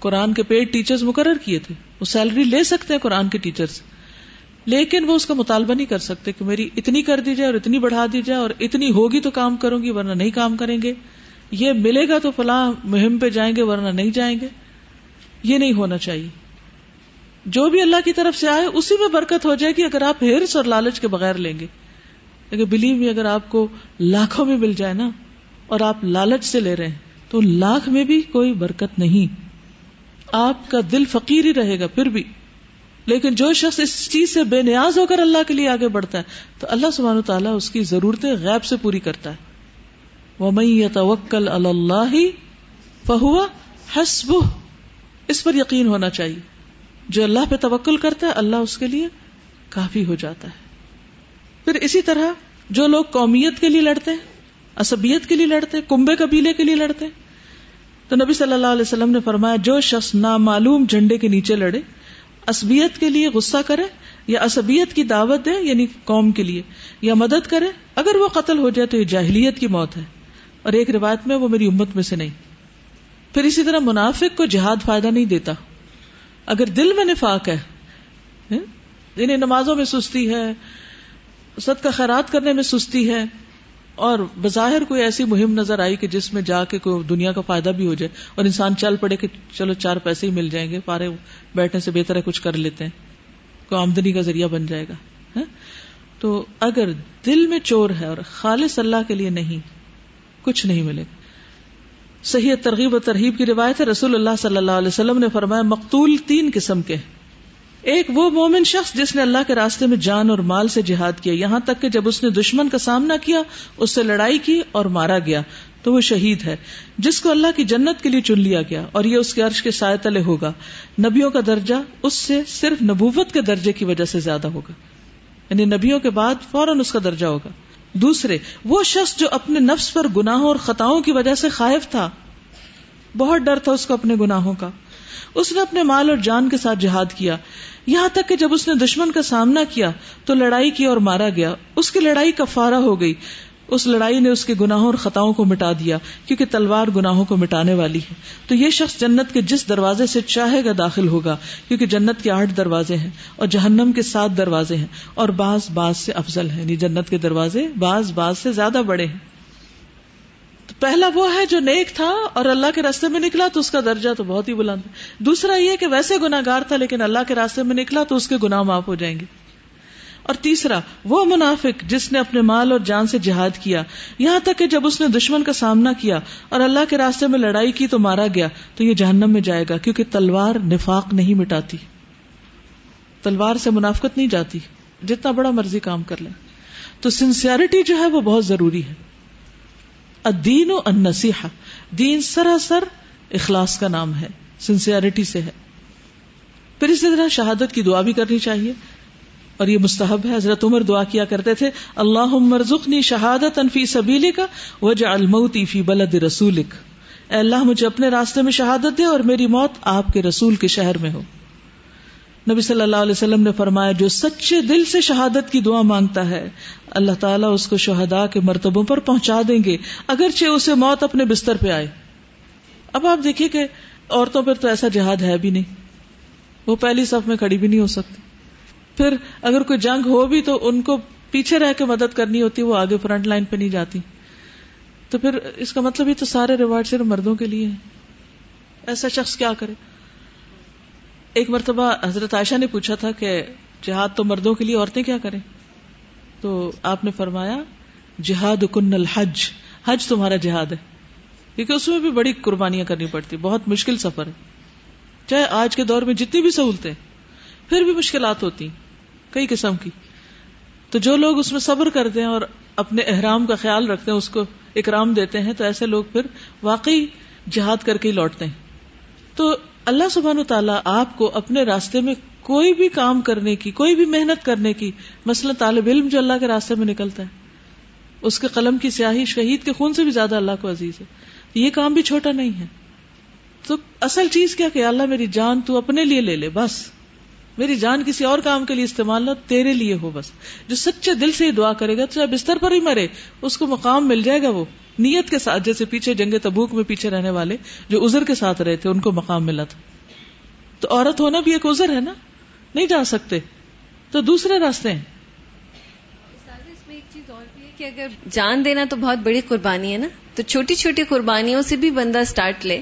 [SPEAKER 1] قرآن کے پیڈ ٹیچرز مقرر کیے تھے وہ سیلری لے سکتے ہیں قرآن کے ٹیچرز لیکن وہ اس کا مطالبہ نہیں کر سکتے کہ میری اتنی کر دی جائے اور اتنی بڑھا دی جائے اور اتنی ہوگی تو کام کروں گی ورنہ نہیں کام کریں گے یہ ملے گا تو فلاں مہم پہ جائیں گے ورنہ نہیں جائیں گے یہ نہیں ہونا چاہیے جو بھی اللہ کی طرف سے آئے اسی میں برکت ہو جائے گی اگر آپ ہرس اور لالچ کے بغیر لیں گے بلیو میں اگر آپ کو لاکھوں میں مل جائے نا اور آپ لالچ سے لے رہے ہیں تو لاکھ میں بھی کوئی برکت نہیں آپ کا دل فقیر ہی رہے گا پھر بھی لیکن جو شخص اس چیز سے بے نیاز ہو کر اللہ کے لیے آگے بڑھتا ہے تو اللہ سبحانہ تعالیٰ اس کی ضرورتیں غیب سے پوری کرتا ہے وہ میں یہ توکل اللہ ہی فہو حسب اس پر یقین ہونا چاہیے جو اللہ پہ توکل کرتا ہے اللہ اس کے لیے کافی ہو جاتا ہے پھر اسی طرح جو لوگ قومیت کے لیے لڑتے ہیں اسبیت کے لیے لڑتے ہیں کنبے قبیلے کے لیے لڑتے ہیں تو نبی صلی اللہ علیہ وسلم نے فرمایا جو شخص نامعلوم جھنڈے کے نیچے لڑے عصبیت کے لیے غصہ کرے یا اسبیت کی دعوت دے یعنی قوم کے لیے یا مدد کرے اگر وہ قتل ہو جائے تو یہ جاہلیت کی موت ہے اور ایک روایت میں وہ میری امت میں سے نہیں پھر اسی طرح منافق کو جہاد فائدہ نہیں دیتا اگر دل میں نفاق ہے انہیں نمازوں میں سستی ہے صدقہ خیرات کرنے میں سستی ہے اور بظاہر کوئی ایسی مہم نظر آئی کہ جس میں جا کے کوئی دنیا کا فائدہ بھی ہو جائے اور انسان چل پڑے کہ چلو چار پیسے ہی مل جائیں گے پارے بیٹھنے سے بہتر ہے کچھ کر لیتے ہیں کوئی آمدنی کا ذریعہ بن جائے گا تو اگر دل میں چور ہے اور خالص اللہ کے لیے نہیں کچھ نہیں ملے صحیح ترغیب و ترغیب کی روایت ہے رسول اللہ صلی اللہ علیہ وسلم نے فرمایا مقتول تین قسم کے ہیں ایک وہ مومن شخص جس نے اللہ کے راستے میں جان اور مال سے جہاد کیا یہاں تک کہ جب اس اس نے دشمن کا سامنا کیا سے لڑائی کی اور مارا گیا تو وہ شہید ہے جس کو اللہ کی جنت کے لیے چن لیا گیا اور یہ اس کے کے عرش سائے تلے ہوگا نبیوں کا درجہ اس سے صرف نبوت کے درجے کی وجہ سے زیادہ ہوگا یعنی نبیوں کے بعد فوراً اس کا درجہ ہوگا دوسرے وہ شخص جو اپنے نفس پر گناہوں اور خطاؤں کی وجہ سے خائف تھا بہت ڈر تھا اس کو اپنے گناہوں کا اس نے اپنے مال اور جان کے ساتھ جہاد کیا یہاں تک کہ جب اس نے دشمن کا سامنا کیا تو لڑائی کی اور مارا گیا اس کی لڑائی کفارہ ہو گئی اس لڑائی نے اس کے گناہوں اور خطاؤں کو مٹا دیا کیونکہ تلوار گناہوں کو مٹانے والی ہے تو یہ شخص جنت کے جس دروازے سے چاہے گا داخل ہوگا کیونکہ جنت کے آٹھ دروازے ہیں اور جہنم کے سات دروازے ہیں اور بعض بعض سے افضل ہیں یعنی جنت کے دروازے بعض بعض سے زیادہ بڑے ہیں پہلا وہ ہے جو نیک تھا اور اللہ کے راستے میں نکلا تو اس کا درجہ تو بہت ہی بلند دوسرا یہ کہ ویسے گناگار تھا لیکن اللہ کے راستے میں نکلا تو اس کے گنا معاف ہو جائیں گے اور تیسرا وہ منافق جس نے اپنے مال اور جان سے جہاد کیا یہاں تک کہ جب اس نے دشمن کا سامنا کیا اور اللہ کے راستے میں لڑائی کی تو مارا گیا تو یہ جہنم میں جائے گا کیونکہ تلوار نفاق نہیں مٹاتی تلوار سے منافقت نہیں جاتی جتنا بڑا مرضی کام کر لیں تو سنسیئرٹی جو ہے وہ بہت ضروری ہے دین وسیحا دین سراسر اخلاص کا نام ہے سنسیئرٹی سے ہے پھر اسی طرح شہادت کی دعا بھی کرنی چاہیے اور یہ مستحب ہے حضرت عمر دعا کیا کرتے تھے اللہ زخنی شہادت انفی کا وجہ الموتی فی رسولک اے اللہ مجھے اپنے راستے میں شہادت دے اور میری موت آپ کے رسول کے شہر میں ہو نبی صلی اللہ علیہ وسلم نے فرمایا جو سچے دل سے شہادت کی دعا مانگتا ہے اللہ تعالیٰ اس کو شہدا کے مرتبوں پر پہنچا دیں گے اگرچہ اسے موت اپنے بستر پہ آئے اب آپ دیکھیے کہ عورتوں پر تو ایسا جہاد ہے بھی نہیں وہ پہلی صف میں کھڑی بھی نہیں ہو سکتی پھر اگر کوئی جنگ ہو بھی تو ان کو پیچھے رہ کے مدد کرنی ہوتی وہ آگے فرنٹ لائن پہ نہیں جاتی تو پھر اس کا مطلب یہ تو سارے ریوارڈ صرف مردوں کے لیے ہیں ایسا شخص کیا کرے ایک مرتبہ حضرت عائشہ نے پوچھا تھا کہ جہاد تو مردوں کے لیے عورتیں کیا کریں تو آپ نے فرمایا جہاد کن الحج حج تمہارا جہاد ہے کیونکہ اس میں بھی بڑی قربانیاں کرنی پڑتی بہت مشکل سفر ہے چاہے آج کے دور میں جتنی بھی سہولتیں پھر بھی مشکلات ہوتی کئی قسم کی تو جو لوگ اس میں صبر کرتے ہیں اور اپنے احرام کا خیال رکھتے ہیں اس کو اکرام دیتے ہیں تو ایسے لوگ پھر واقعی جہاد کر کے ہی لوٹتے ہیں تو اللہ سبحان و تعالیٰ آپ کو اپنے راستے میں کوئی بھی کام کرنے کی کوئی بھی محنت کرنے کی مثلا طالب علم جو اللہ کے راستے میں نکلتا ہے اس کے قلم کی سیاہی شہید کے خون سے بھی زیادہ اللہ کو عزیز ہے یہ کام بھی چھوٹا نہیں ہے تو اصل چیز کیا کہ اللہ میری جان تو اپنے لیے لے لے بس میری جان کسی اور کام کے لیے استعمال نہ تیرے لیے ہو بس جو سچے دل سے ہی دعا کرے گا تو بستر پر ہی مرے اس کو مقام مل جائے گا وہ نیت کے ساتھ جیسے پیچھے جنگ تبوک میں پیچھے رہنے والے جو ازر کے ساتھ رہے تھے ان کو مقام ملا تھا تو عورت ہونا بھی ایک ازر ہے نا نہیں جا سکتے تو دوسرے راستے ہیں کہ اگر جان دینا تو بہت بڑی قربانی ہے نا تو چھوٹی چھوٹی قربانیوں سے بھی بندہ اسٹارٹ لے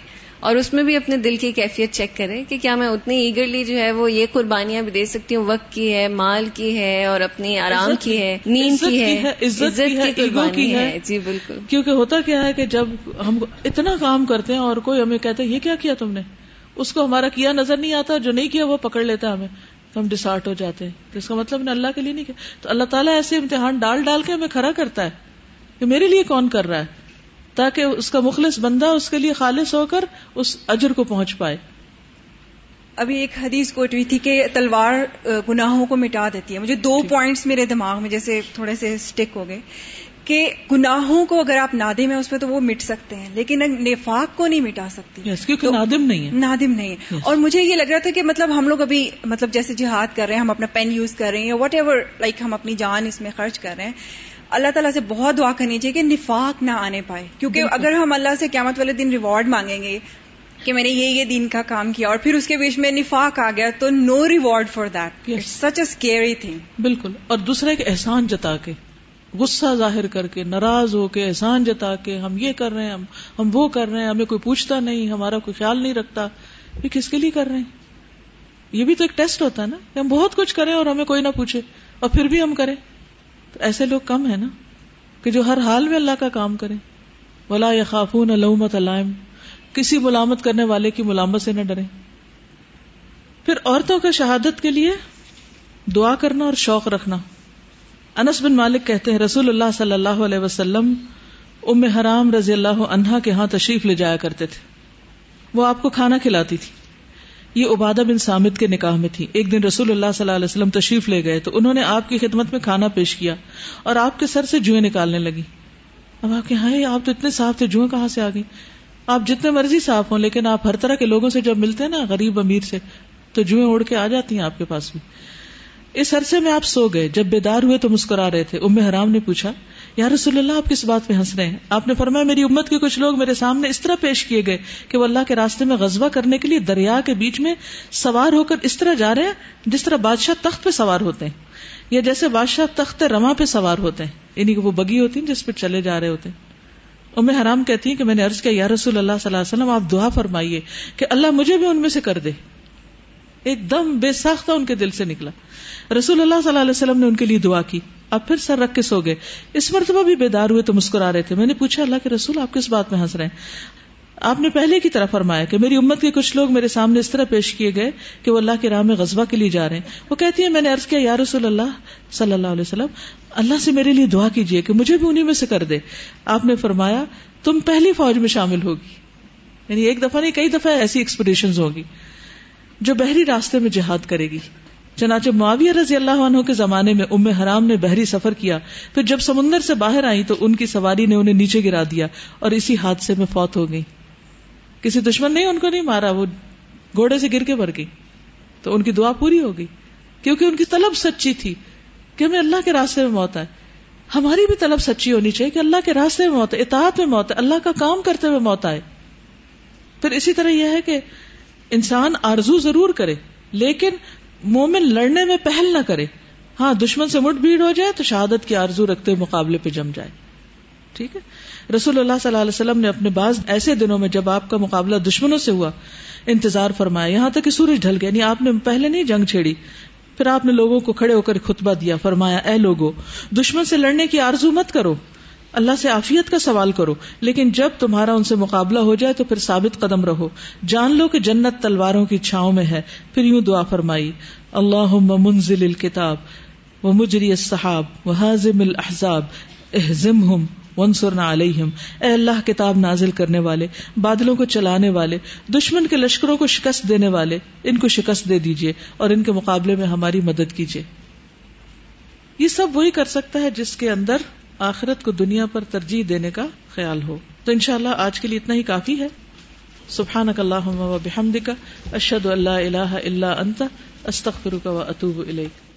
[SPEAKER 1] اور اس میں بھی اپنے دل کی کیفیت چیک کریں کہ کیا میں اتنی ایگرلی جو ہے وہ یہ قربانیاں بھی دے سکتی ہوں وقت کی ہے مال کی ہے اور اپنی آرام کی ہے نیند کی ہے عزت کی ہے جی بالکل کیونکہ ہوتا کیا ہے کہ جب ہم اتنا کام کرتے ہیں اور کوئی ہمیں کہتا ہے یہ کیا کیا تم نے اس کو ہمارا کیا نظر نہیں آتا جو نہیں کیا وہ پکڑ لیتا ہمیں تو ہم ڈسارٹ ہو جاتے ہیں تو اس کا مطلب نے اللہ کے لیے نہیں کیا تو اللہ تعالیٰ ایسے امتحان ڈال ڈال کے ہمیں کھڑا کرتا ہے کہ میرے لیے کون کر رہا ہے تاکہ اس کا مخلص بندہ اس کے لیے خالص ہو کر اس اجر کو پہنچ پائے ابھی ایک حدیث کوٹ ہوئی تھی کہ تلوار گناہوں کو مٹا دیتی ہے مجھے دو پوائنٹس میرے دماغ میں جیسے تھوڑے سے اسٹک ہو گئے کہ گناہوں کو اگر آپ نادم ہیں اس پہ تو وہ مٹ سکتے ہیں لیکن نفاق کو نہیں مٹا سکتی نادم نہیں ہے نادم نہیں ہے yes. اور مجھے یہ لگ رہا تھا کہ مطلب ہم لوگ ابھی مطلب جیسے جہاد کر رہے ہیں ہم اپنا پین یوز کر رہے ہیں یا وٹ ایور لائک ہم اپنی جان اس میں خرچ کر رہے ہیں اللہ تعالیٰ سے بہت دعا کرنی چاہیے کہ نفاق نہ آنے پائے کیونکہ اگر ہم اللہ سے قیامت والے دن ریوارڈ مانگیں گے کہ میں نے یہ یہ دین کا کام کیا اور پھر اس کے بیچ میں نفاق آ گیا تو no reward for that such a scary thing بالکل اور دوسرا ایک احسان جتا کے غصہ ظاہر کر کے ناراض ہو کے احسان جتا کے ہم یہ کر رہے ہیں ہم ہم وہ کر رہے ہیں ہمیں کوئی پوچھتا نہیں ہمارا کوئی خیال نہیں رکھتا یہ کس کے لیے کر رہے ہیں یہ بھی تو ایک ٹیسٹ ہوتا ہے نا کہ ہم بہت کچھ کریں اور ہمیں کوئی نہ پوچھے اور پھر بھی ہم کریں ایسے لوگ کم ہیں نا کہ جو ہر حال میں اللہ کا کام کرے ولا خافون علومت علائم کسی ملامت کرنے والے کی ملامت سے نہ ڈرے پھر عورتوں کا شہادت کے لیے دعا کرنا اور شوق رکھنا انس بن مالک کہتے ہیں رسول اللہ صلی اللہ علیہ وسلم ام حرام رضی اللہ عنہا کے ہاں تشریف لے جایا کرتے تھے وہ آپ کو کھانا کھلاتی تھی یہ عبادہ بن سامد کے نکاح میں تھی ایک دن رسول اللہ صلی اللہ علیہ وسلم تشریف لے گئے تو انہوں نے آپ کی خدمت میں کھانا پیش کیا اور آپ کے سر سے جوئیں نکالنے لگی اب آپ کے ہاں آپ تو اتنے صاف تھے جوئیں کہاں سے آ گئی آپ جتنے مرضی صاف ہوں لیکن آپ ہر طرح کے لوگوں سے جب ملتے ہیں نا غریب امیر سے تو جوئیں اڑ کے آ جاتی ہیں آپ کے پاس بھی اس عرصے میں آپ سو گئے جب بیدار ہوئے تو مسکرا رہے تھے ام حرام نے پوچھا یارسول اللہ آپ کس بات پہ ہنس رہے ہیں آپ نے فرمایا میری امت کے کچھ لوگ میرے سامنے اس طرح پیش کیے گئے کہ وہ اللہ کے راستے میں غزبہ کرنے کے لیے دریا کے بیچ میں سوار ہو کر اس طرح جا رہے ہیں جس طرح بادشاہ تخت پہ سوار ہوتے ہیں یا جیسے بادشاہ تخت رما پہ سوار ہوتے ہیں یعنی کہ وہ بگی ہوتی ہیں جس پہ چلے جا رہے ہوتے ہیں ام حرام کہتی ہیں کہ میں نے عرض کیا یارسول اللہ صلی اللہ علیہ وسلم آپ دعا فرمائیے کہ اللہ مجھے بھی ان میں سے کر دے ایک دم بے ساختہ ان کے دل سے نکلا رسول اللہ صلی اللہ علیہ وسلم نے ان کے لیے دعا کی اب پھر سر رکھ کے سو گئے اس مرتبہ بھی بیدار ہوئے تو مسکرا رہے تھے میں نے پوچھا اللہ کے رسول آپ کس بات میں ہنس رہے ہیں آپ نے پہلے کی طرح فرمایا کہ میری امت کے کچھ لوگ میرے سامنے اس طرح پیش کیے گئے کہ وہ اللہ کے راہ میں غزبہ کے لیے جا رہے ہیں وہ کہتی ہیں میں نے عرض کیا یا رسول اللہ صلی اللہ علیہ وسلم اللہ سے میرے لیے دعا کیجیے کہ مجھے بھی انہیں میں سے کر دے آپ نے فرمایا تم پہلی فوج میں شامل ہوگی یعنی ایک دفعہ نہیں کئی دفعہ ایسی ایکسپریشن ہوگی جو بحری راستے میں جہاد کرے گی چنانچہ معاویہ رضی اللہ عنہ کے زمانے میں ام حرام نے بحری سفر کیا پھر جب سمندر سے باہر آئی تو ان کی سواری نے انہیں نیچے گرا دیا اور اسی حادثے میں فوت ہو گئی کسی دشمن نے ان کو نہیں مارا وہ گھوڑے سے گر کے مر گئی تو ان کی دعا پوری ہو گئی کیونکہ ان کی طلب سچی تھی کہ ہمیں اللہ کے راستے میں موت آئے ہماری بھی طلب سچی ہونی چاہیے کہ اللہ کے راستے میں موت ہے اطاعت میں موت ہے اللہ کا کام کرتے ہوئے موت آئے پھر اسی طرح یہ ہے کہ انسان آرزو ضرور کرے لیکن مومن لڑنے میں پہل نہ کرے ہاں دشمن سے مٹ بھیڑ ہو جائے تو شہادت کی آرزو رکھتے مقابلے پہ جم جائے ٹھیک ہے رسول اللہ صلی اللہ علیہ وسلم نے اپنے بعض ایسے دنوں میں جب آپ کا مقابلہ دشمنوں سے ہوا انتظار فرمایا یہاں تک کہ سورج ڈھل گیا یعنی آپ نے پہلے نہیں جنگ چھیڑی پھر آپ نے لوگوں کو کھڑے ہو کر خطبہ دیا فرمایا اے لوگوں دشمن سے لڑنے کی آرزو مت کرو اللہ سے عافیت کا سوال کرو لیکن جب تمہارا ان سے مقابلہ ہو جائے تو پھر ثابت قدم رہو جان لو کہ جنت تلواروں کی چھاؤں میں ہے پھر یوں دعا فرمائی اللہ منزل صحاب و حاضم الحصاب احزم ہم ون سرنا علیہ ہُم اللہ کتاب نازل کرنے والے بادلوں کو چلانے والے دشمن کے لشکروں کو شکست دینے والے ان کو شکست دے دیجیے اور ان کے مقابلے میں ہماری مدد کیجیے یہ سب وہی کر سکتا ہے جس کے اندر آخرت کو دنیا پر ترجیح دینے کا خیال ہو تو انشاءاللہ اللہ آج کے لیے اتنا ہی کافی ہے سبحان کا اللہ بحمد کا اشد اللہ اللہ اللہ انتخر و اطوب الک